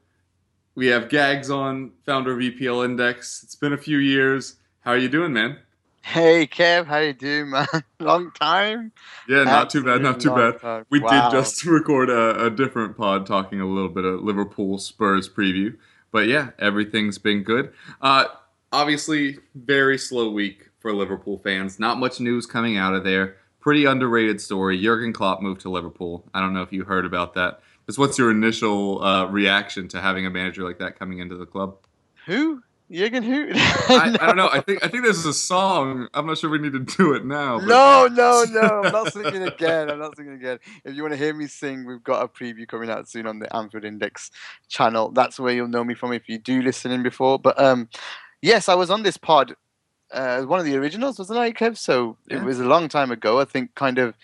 We have Gags on, founder of EPL Index. It's been a few years. How are you doing, man? Hey Kev, how you doing, man? <laughs> long time. Yeah, not too bad, not too bad. Time. We wow. did just <laughs> record a, a different pod talking a little bit of Liverpool Spurs preview, but yeah, everything's been good. Uh, obviously, very slow week for Liverpool fans. Not much news coming out of there. Pretty underrated story. Jurgen Klopp moved to Liverpool. I don't know if you heard about that. Just what's your initial uh, reaction to having a manager like that coming into the club? Who? Jurgen who? <laughs> I, I, don't know. I think I think this is a song. I'm not sure we need to do it now. But... No, no, no. I'm not singing again. I'm not singing again. If you want to hear me sing, we've got a preview coming out soon on the Anfield Index channel. That's where you'll know me from if you do listen in before. But um, Yes, I was on this pod. Uh, one of the originals, wasn't I, Kev? So yeah. it was a long time ago. I think kind of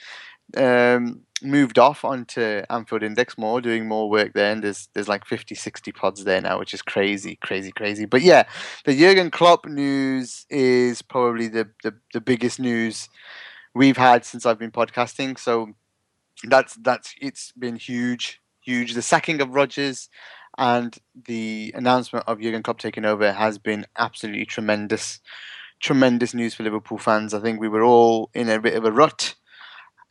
um, moved off onto Anfield Index more, doing more work there. And there's there's like 50, 60 pods there now, which is crazy, crazy, crazy. But yeah, the Jurgen Klopp news is probably the, the, the biggest news we've had since I've been podcasting. So that's that's it's been huge, huge. The sacking of Rodgers and the announcement of Jurgen Klopp taking over has been absolutely tremendous, tremendous news for Liverpool fans. I think we were all in a bit of a rut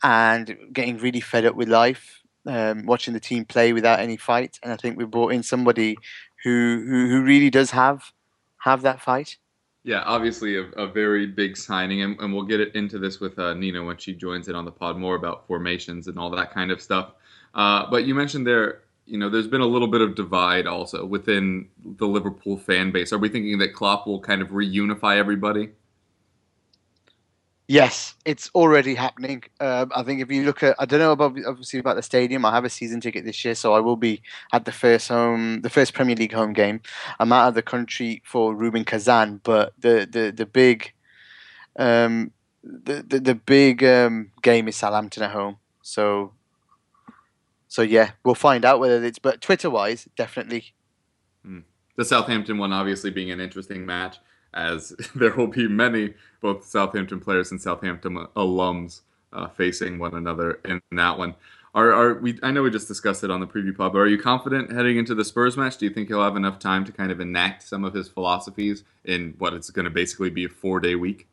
and getting really fed up with life, um, watching the team play without any fight. And I think we brought in somebody who who, who really does have have that fight. Yeah, obviously a, a very big signing, and, and, we'll get into this with uh, Nina when she joins in on the pod more about formations and all that kind of stuff. Uh, but you mentioned there you know, there's been a little bit of divide also within the Liverpool fan base. Are we thinking that Klopp will kind of reunify everybody? Yes, it's already happening. Um, I think if you look at, I don't know about obviously about the stadium. I have a season ticket this year, so I will be at the first home, the first Premier League home game. I'm out of the country for Rubin Kazan, but the the the big, um, the the, the big um, game is Southampton at home. So, so yeah, we'll find out whether it's. But Twitter wise, definitely. The Southampton one obviously being an interesting match, as <laughs> there will be many both Southampton players and Southampton alums uh, facing one another in that one. Are, are we? I know we just discussed it on the preview pod, but are you confident heading into the Spurs match? Do you think he'll have enough time to kind of enact some of his philosophies in what it's going to basically be a four day week?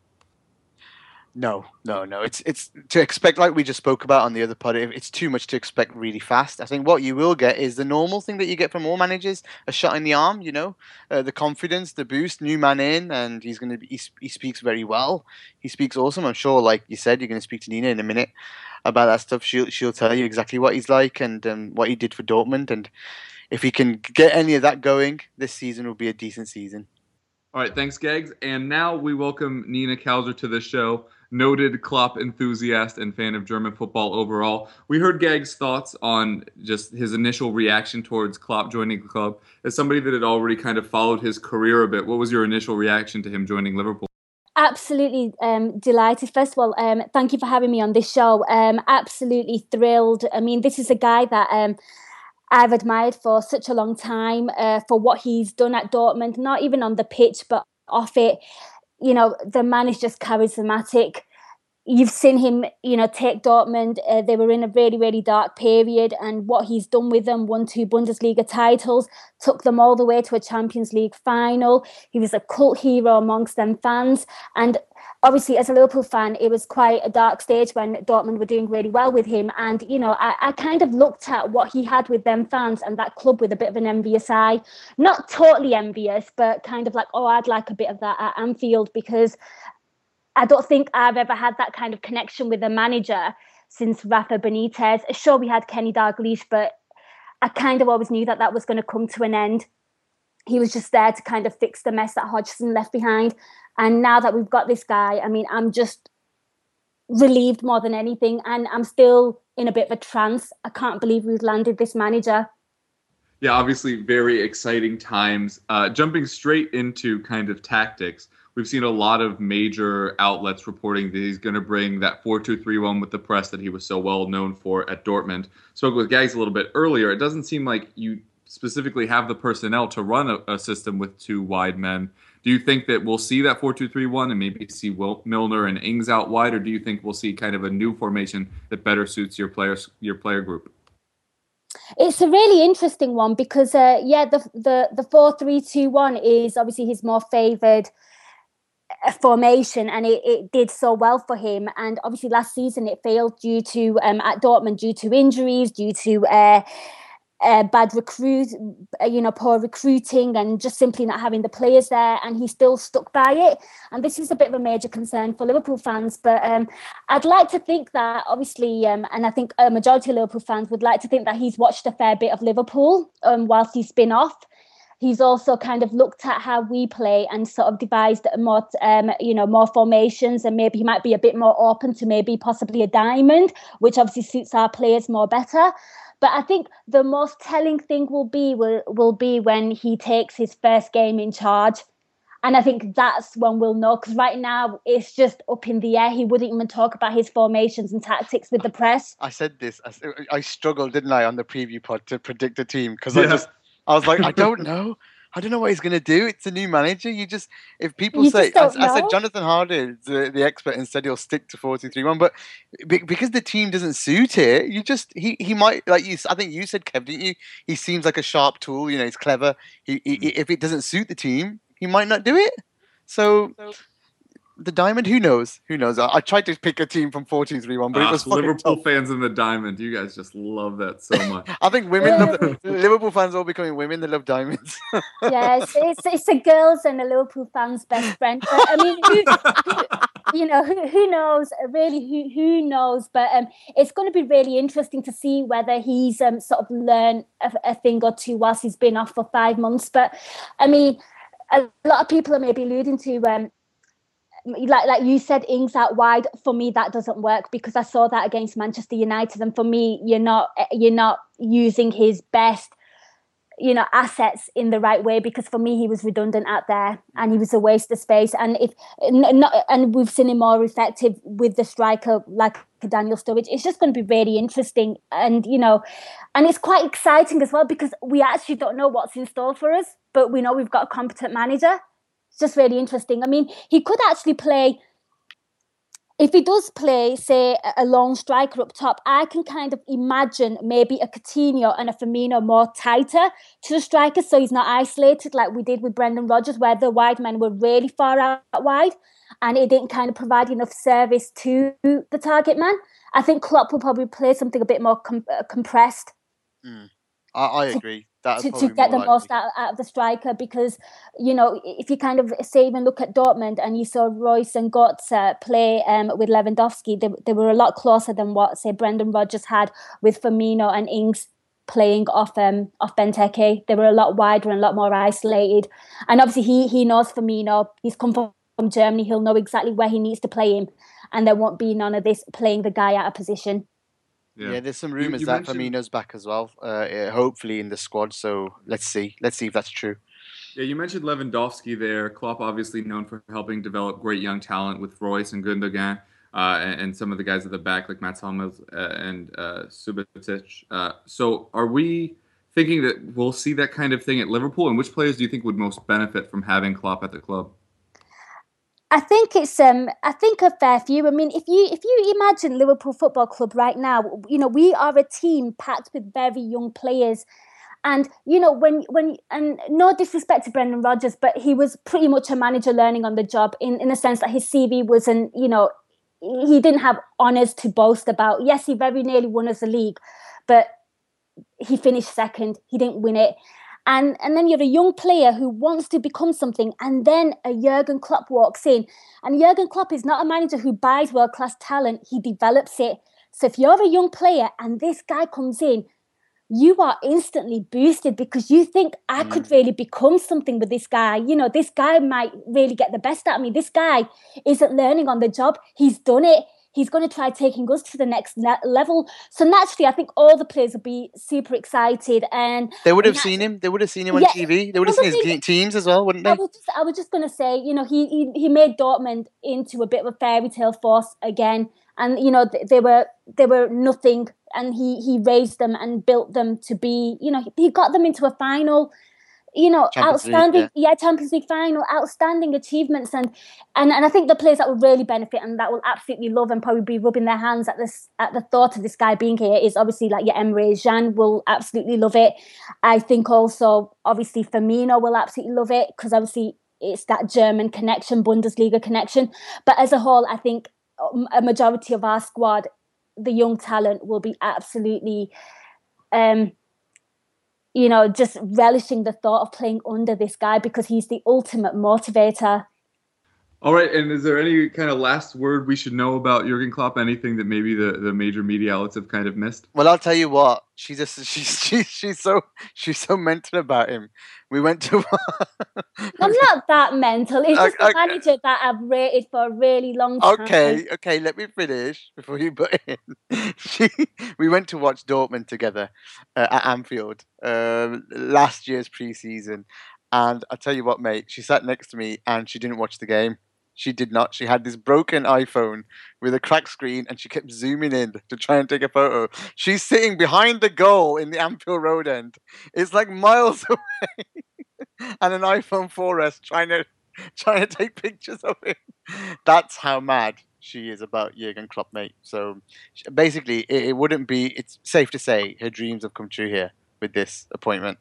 No, no, no. It's it's to expect like we just spoke about on the other pod. It's too much to expect really fast. I think what you will get is the normal thing that you get from all managers: a shot in the arm. You know, uh, the confidence, the boost, new man in, and he's going to. He, he speaks very well. He speaks awesome. I'm sure, like you said, you're going to speak to Nina in a minute about that stuff. She'll she'll tell you exactly what he's like and um, what he did for Dortmund, and if he can get any of that going, this season will be a decent season. All right, thanks, Gags. And now we welcome Nina Kauser to the show noted Klopp enthusiast and fan of German football overall. We heard Gag's thoughts on just his initial reaction towards Klopp joining the club. As somebody that had already kind of followed his career a bit, what was your initial reaction to him joining Liverpool? Absolutely um, delighted. First of all, um, thank you for having me on this show. Um, absolutely thrilled. I mean, this is a guy that um, I've admired for such a long time uh, for what he's done at Dortmund, not even on the pitch, but off it you know, the man is just charismatic. You've seen him, you know, take Dortmund. Uh, they were in a really, really dark period, and what he's done with them won two Bundesliga titles, took them all the way to a Champions League final. He was a cult hero amongst them fans. And obviously, as a Liverpool fan, it was quite a dark stage when Dortmund were doing really well with him. And, you know, I, I kind of looked at what he had with them fans and that club with a bit of an envious eye. Not totally envious, but kind of like, oh, I'd like a bit of that at Anfield because I don't think I've ever had that kind of connection with a manager since Rafa Benitez. Sure, we had Kenny Dalglish, but I kind of always knew that that was going to come to an end. He was just there to kind of fix the mess that Hodgson left behind. And now that we've got this guy, I mean, I'm just relieved more than anything. And I'm still in a bit of a trance. I can't believe we've landed this manager. Yeah, obviously, very exciting times. Uh, jumping straight into kind of tactics, we've seen a lot of major outlets reporting that he's going to bring that 4-2-3-1 with the press that he was so well known for at Dortmund. Spoke with Gags a little bit earlier. It doesn't seem like you specifically have the personnel to run a, a system with two wide men. Do you think that we'll see that 4-2-3-1 and maybe see Will, Milner and Ings out wide, or do you think we'll see kind of a new formation that better suits your players, your player group? It's a really interesting one because, uh, yeah, the the the four three two one is obviously his more favoured uh, formation, and it, it did so well for him. And obviously, last season it failed due to um, at Dortmund due to injuries, due to. Uh, uh, bad recruit, uh, you know, poor recruiting, and just simply not having the players there. And he still stuck by it. And this is a bit of a major concern for Liverpool fans. But um, I'd like to think that, obviously, um, and I think a majority of Liverpool fans would like to think that he's watched a fair bit of Liverpool um, whilst he's been off. He's also kind of looked at how we play and sort of devised more, um, you know, more formations, and maybe he might be a bit more open to maybe possibly a diamond, which obviously suits our players more better. But I think the most telling thing will be will, will be when he takes his first game in charge. And I think that's when we'll know because right now it's just up in the air. He wouldn't even talk about his formations and tactics with the press. I said this. I, I struggled, didn't I, on the preview pod to predict a team because yeah. I just I was like, I <laughs> don't know. I don't know what he's going to do. It's a new manager. You just, if people You say, just I, I said know. Jonathan Hardy, the, the expert, and said he'll stick to 4 2 3 1. But because the team doesn't suit it, you just, he, he might, like you, I think you said, Kev, didn't you? He seems like a sharp tool. You know, he's clever. He, he, mm-hmm. if it doesn't suit the team, he might not do it. So, the diamond, who knows? Who knows? I, I tried to pick a team from 4 2 3 1, but it Ah, was fucking Liverpool tough. fans in the diamond. You guys just love that so <laughs> much. I think women love the, Liverpool fans all becoming women. They love diamonds. <laughs> yes, it's it's a girls and a Liverpool fans' best friend. But, I mean, who, who, you know, who, who knows? Really, who who knows? But um, it's going to be really interesting to see whether he's um sort of learned a, a thing or two whilst he's been off for five months. But I mean, a lot of people are maybe alluding to um like like you said, Ings out wide. For me, that doesn't work because I saw that against Manchester United, and for me, you're not you're not using his best you know assets in the right way because for me he was redundant out there and he was a waste of space and if not and we've seen him more effective with the striker like Daniel Sturridge it's just going to be really interesting and you know and it's quite exciting as well because we actually don't know what's in store for us but we know we've got a competent manager just really interesting I mean he could actually play if he does play, say, a long striker up top, I can kind of imagine maybe a Coutinho and a Firmino more tighter to the striker, so he's not isolated like we did with Brendan Rodgers, where the wide men were really far out wide, and it didn't kind of provide enough service to the target man. I think Klopp will probably play something a bit more com- uh, compressed. Mm. I, I agree to, to get the most out, out, of the striker because you know if you kind of say even look at Dortmund and you saw Reus and Götze play um, with Lewandowski they, they were a lot closer than what say Brendan Rodgers had with Firmino and Ings playing off um off Benteke. They were a lot wider and a lot more isolated. And obviously he he knows Firmino. He's come from, from Germany. He'll know exactly where he needs to play him. And there won't be none of this playing the guy out of position yeah. yeah, there's some rumors you, you that mentioned... Firmino's back as well. Uh, hopefully in the squad. So let's see. Let's see if that's true. Yeah, you mentioned Lewandowski there. Klopp obviously known for helping develop great young talent with Reus and Gundogan, uh, and, and, some of the guys at the back like Mats Hummels uh, and uh, Subotic. Uh, so are we thinking that we'll see that kind of thing at Liverpool? And which players do you think would most benefit from having Klopp at the club? I think it's um I think a fair few. I mean, if you if you imagine Liverpool Football Club right now, you know, we are a team packed with very young players. And you know, when when and no disrespect to Brendan Rodgers, but he was pretty much a manager learning on the job in, in the sense that his CV wasn't, you know, he didn't have honours to boast about. Yes, he very nearly won us a league, but he finished second. He didn't win it and and then you're a young player who wants to become something and then a Jurgen Klopp walks in and Jurgen Klopp is not a manager who buys world class talent he develops it so if you're a young player and this guy comes in you are instantly boosted because you think I could mm. really become something with this guy. You know, this guy might really get the best out of me. This guy isn't learning on the job. He's done it he's going to try taking us to the next level. So naturally, I think all the players will be super excited, and they would have seen him. They would have seen him on yeah, TV. They would have seen his teams as well, wouldn't they? I was just, I was just going to say, you know, he, he he made Dortmund into a bit of a fairy tale force again, and you know they were they were nothing, and he he raised them and built them to be, you know, he got them into a final you know, Champions outstanding, League, yeah. yeah. Champions League final, outstanding achievements, and and and I think the players that will really benefit and that will absolutely love and probably be rubbing their hands at this at the thought of this guy being here is obviously like your Emre Can will absolutely love it. I think also obviously Firmino will absolutely love it because obviously it's that German connection, Bundesliga connection. But as a whole, I think um, a majority of our squad, the young talent, will be absolutely. Um, you know, just relishing the thought of playing under this guy because he's the ultimate motivator. All right, and is there any kind of last word we should know about Jurgen Klopp? Anything that maybe the, the major media outlets have kind of missed? Well, I'll tell you what. She's just <laughs> she's she's she's so she's so mental about him. We went to. <laughs> I'm not that mental. It's just okay. a manager that I've rated for a really long time. Okay, okay. Let me finish before you put in. <laughs> she, we went to watch Dortmund together uh, at Anfield uh, last year's preseason, and I tell you what, mate. She sat next to me and she didn't watch the game. She did not. She had this broken iPhone with a cracked screen and she kept zooming in to try and take a photo. She's sitting behind the goal in the Anfield Road end. It's like miles <laughs> away. and an iPhone 4S trying to trying to take pictures of him. That's how mad she is about Jurgen Klopp, mate. So basically, it, it wouldn't be. It's safe to say her dreams have come true here with this appointment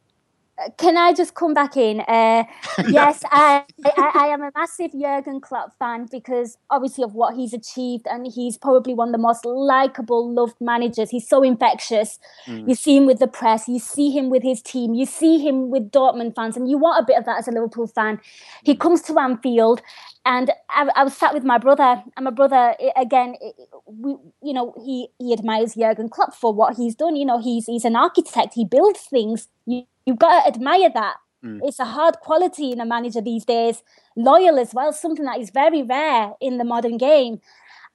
can I just come back in? Uh, <laughs> yes, I, I, I, am a massive Jurgen Klopp fan because obviously of what he's achieved, and he's probably one of the most likable, loved managers. He's so infectious. Mm. You see him with the press, you see him with his team, you see him with Dortmund fans, and you want a bit of that as a Liverpool fan. He comes to Anfield, and I, I was sat with my brother, and my brother again, we, you know, he he admires Jurgen Klopp for what he's done. You know, he's he's an architect. He builds things. You, you've got to admire that Mm. It's a hard quality in a manager these days. Loyal as well, something that is very rare in the modern game.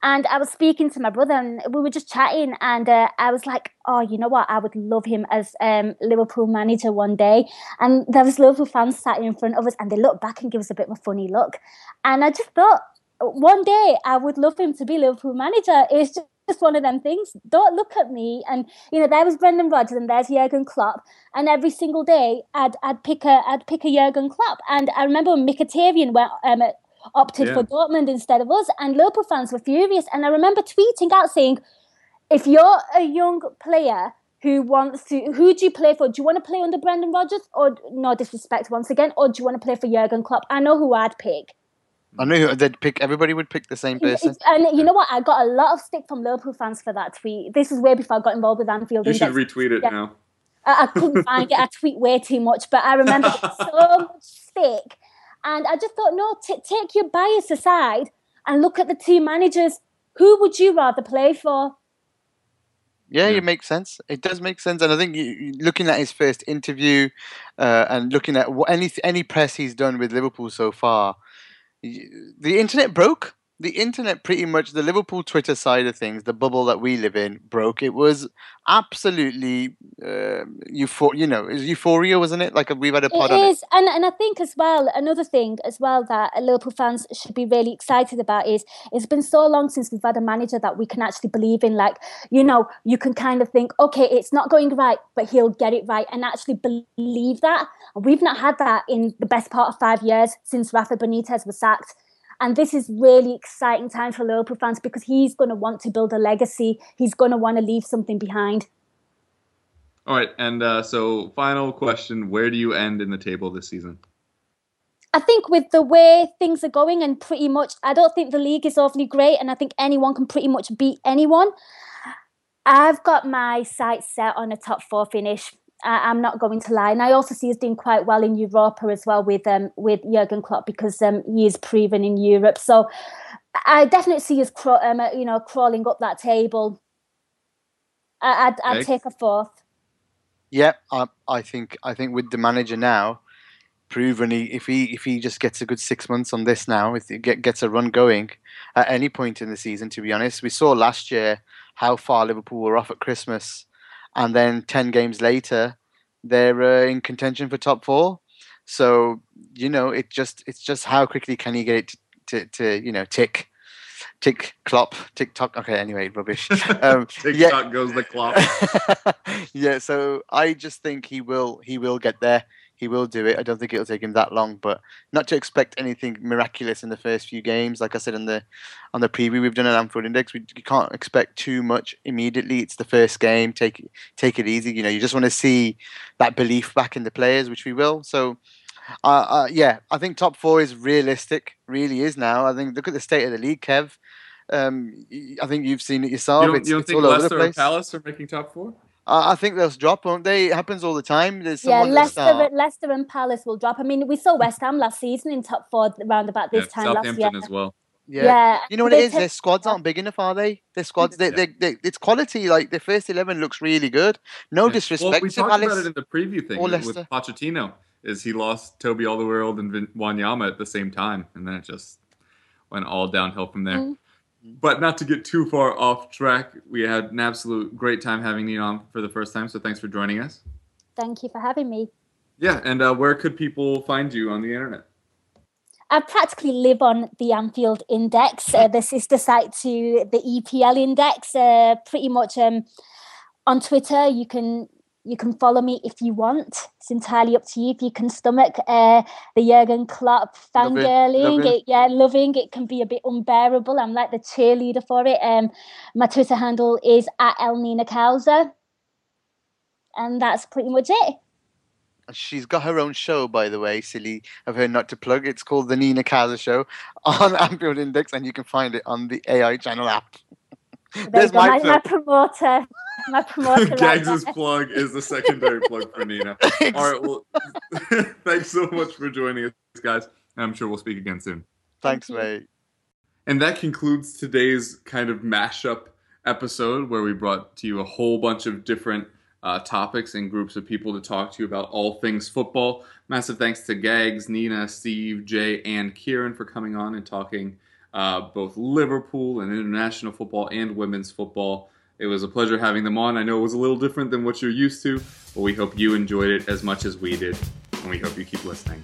And I was speaking to my brother, and we were just chatting, and uh, I was like, "Oh, you know what? I would love him as um, Liverpool manager one day." And there was Liverpool fans sat in front of us, and they looked back and gave us a bit of a funny look. And I just thought, one day I would love him to be Liverpool manager. It's just just one of them things. Don't look at me. And you know, there was Brendan Rodgers and there's Jurgen Klopp. And every single day, I'd I'd pick a I'd pick a Jurgen Klopp. And I remember when Mkhitaryan went um, opted Yeah. for Dortmund instead of us, and Liverpool fans were furious. And I remember tweeting out saying, "If you're a young player." Who wants to? Who do you play for? Do you want to play under Brendan Rodgers, or no disrespect once again, or do you want to play for Jurgen Klopp? I know who I'd pick. I knew they'd pick. Everybody would pick the same person. And you know what? I got a lot of stick from Liverpool fans for that tweet. This is way before I got involved with Anfield You should retweet it Yeah. now. I, I couldn't find it. I tweet way too much, but I remember <laughs> getting so much stick. And I just thought, no, t- take your bias aside and look at the two managers. Who would you rather play for? Yeah, Yeah. it makes sense. It does make sense, and I think you, you- looking at his first interview uh, and looking at what any any press he's done with Liverpool so far, the internet broke. The internet, pretty much, the Liverpool Twitter side of things, the bubble that we live in, broke. It was absolutely uh, euphor- You know, it was euphoria, wasn't it? Like we've had a pod It on it. is, and and I think as well another thing as well that Liverpool fans should be really excited about is it's been so long since we've had a manager that we can actually believe in. Like you know, you can kind of think, okay, it's not going right, but he'll get it right, and actually believe that. And we've not had that in the best part of five years since Rafa Benitez was sacked. And this is really exciting time for Liverpool fans because he's going to want to build a legacy. He's going to want to leave something behind. All right, and uh, so final question: Where do you end in the table this season? I think with the way things are going, and pretty much, I don't think the league is awfully great, and I think anyone can pretty much beat anyone. I've got my sights set on a top four finish. I, I'm not going to lie, and I also see us doing quite well in Europa as well with um with Jurgen Klopp because um he is proven in Europe. So I definitely see us craw- um, uh, you know crawling up that table. I, I'd, I'd Eggs? take a fourth. Yeah, I, I think I think with the manager now, proven he, if he if he just gets a good six months on this now, if he get, gets a run going at any point in the season, to be honest, we saw last year how far Liverpool were off at Christmas, and then ten games later, they're uh, in contention for top four. So you know, it just it's just how quickly can you get it to, to, to you know tick. Tick, clop, tick tock. Okay, anyway, rubbish. <laughs> Um, TikTok goes the clock. <laughs> yeah, so I just think he will he will get there. He will do it. I don't think it'll take him that long, but not to expect anything miraculous in the first few games. Like I said in the on the preview we've done at Anfield Index, we you can't expect too much immediately. It's the first game. Take it take it easy. You know, you just want to see that belief back in the players, which we will. So. Uh, uh, yeah, I think top four is realistic. Really is now. I think look at the state of the league, Kev. Um, I think you've seen it yourself. you don't, you don't think Leicester or. Palace are making top four? I I think they'll drop, won't they? It happens all the time. There's Yeah, Leicester. Leicester and Palace will drop. I mean, we saw West Ham last season in top four around about this Yeah, time last year. as well. Yeah. Yeah, You know what they it is? take- Their squads aren't big enough, are they? Their squads, they, they, they, it's quality. Like their first eleven looks really good. No Yeah. disrespect Well, we to talked Palace. about it in the preview thing with Leicester. Pochettino. Is he lost Toby Alderweireld and Vin- Wanyama at the same time, and then it just went all downhill from there. Mm. But not to get too far off track, we had an absolute great time having Nina on for the first time. So thanks for joining us. Thank you for having me. Yeah, and uh, where could people find you on the internet? I practically live on the Anfield Index, uh, the sister site to the EPL Index. Uh, pretty much um, on Twitter, you can you can follow me if you want. It's entirely up to you if you can stomach uh, the Jurgen Klopp fangirling. it. Yeah, loving it can be a bit unbearable. I'm like the cheerleader for it. Um, my Twitter handle is at El Nina Kauser, and that's pretty much it. She's got her own show, by the way. Silly of her not to plug. It's called the Nina Kauser Show on <laughs> Anfield Index, and you can find it on the AI Channel app. There There's go, my my, my promoter. My promoter. <laughs> right Gags' there. plug is the secondary plug for Nina. <laughs> All right, well, <laughs> thanks so much for joining us, guys. And I'm sure we'll speak again soon. Thanks, Thank mate. And that concludes today's kind of mashup episode where we brought to you a whole bunch of different uh, topics and groups of people to talk to you about all things football. Massive thanks to Gags, Nina, Steve, Jay, and Kieran for coming on and talking uh, both Liverpool and international football and women's football. It was a pleasure having them on. I know it was a little different than what you're used to, but we hope you enjoyed it as much as we did, and we hope you keep listening.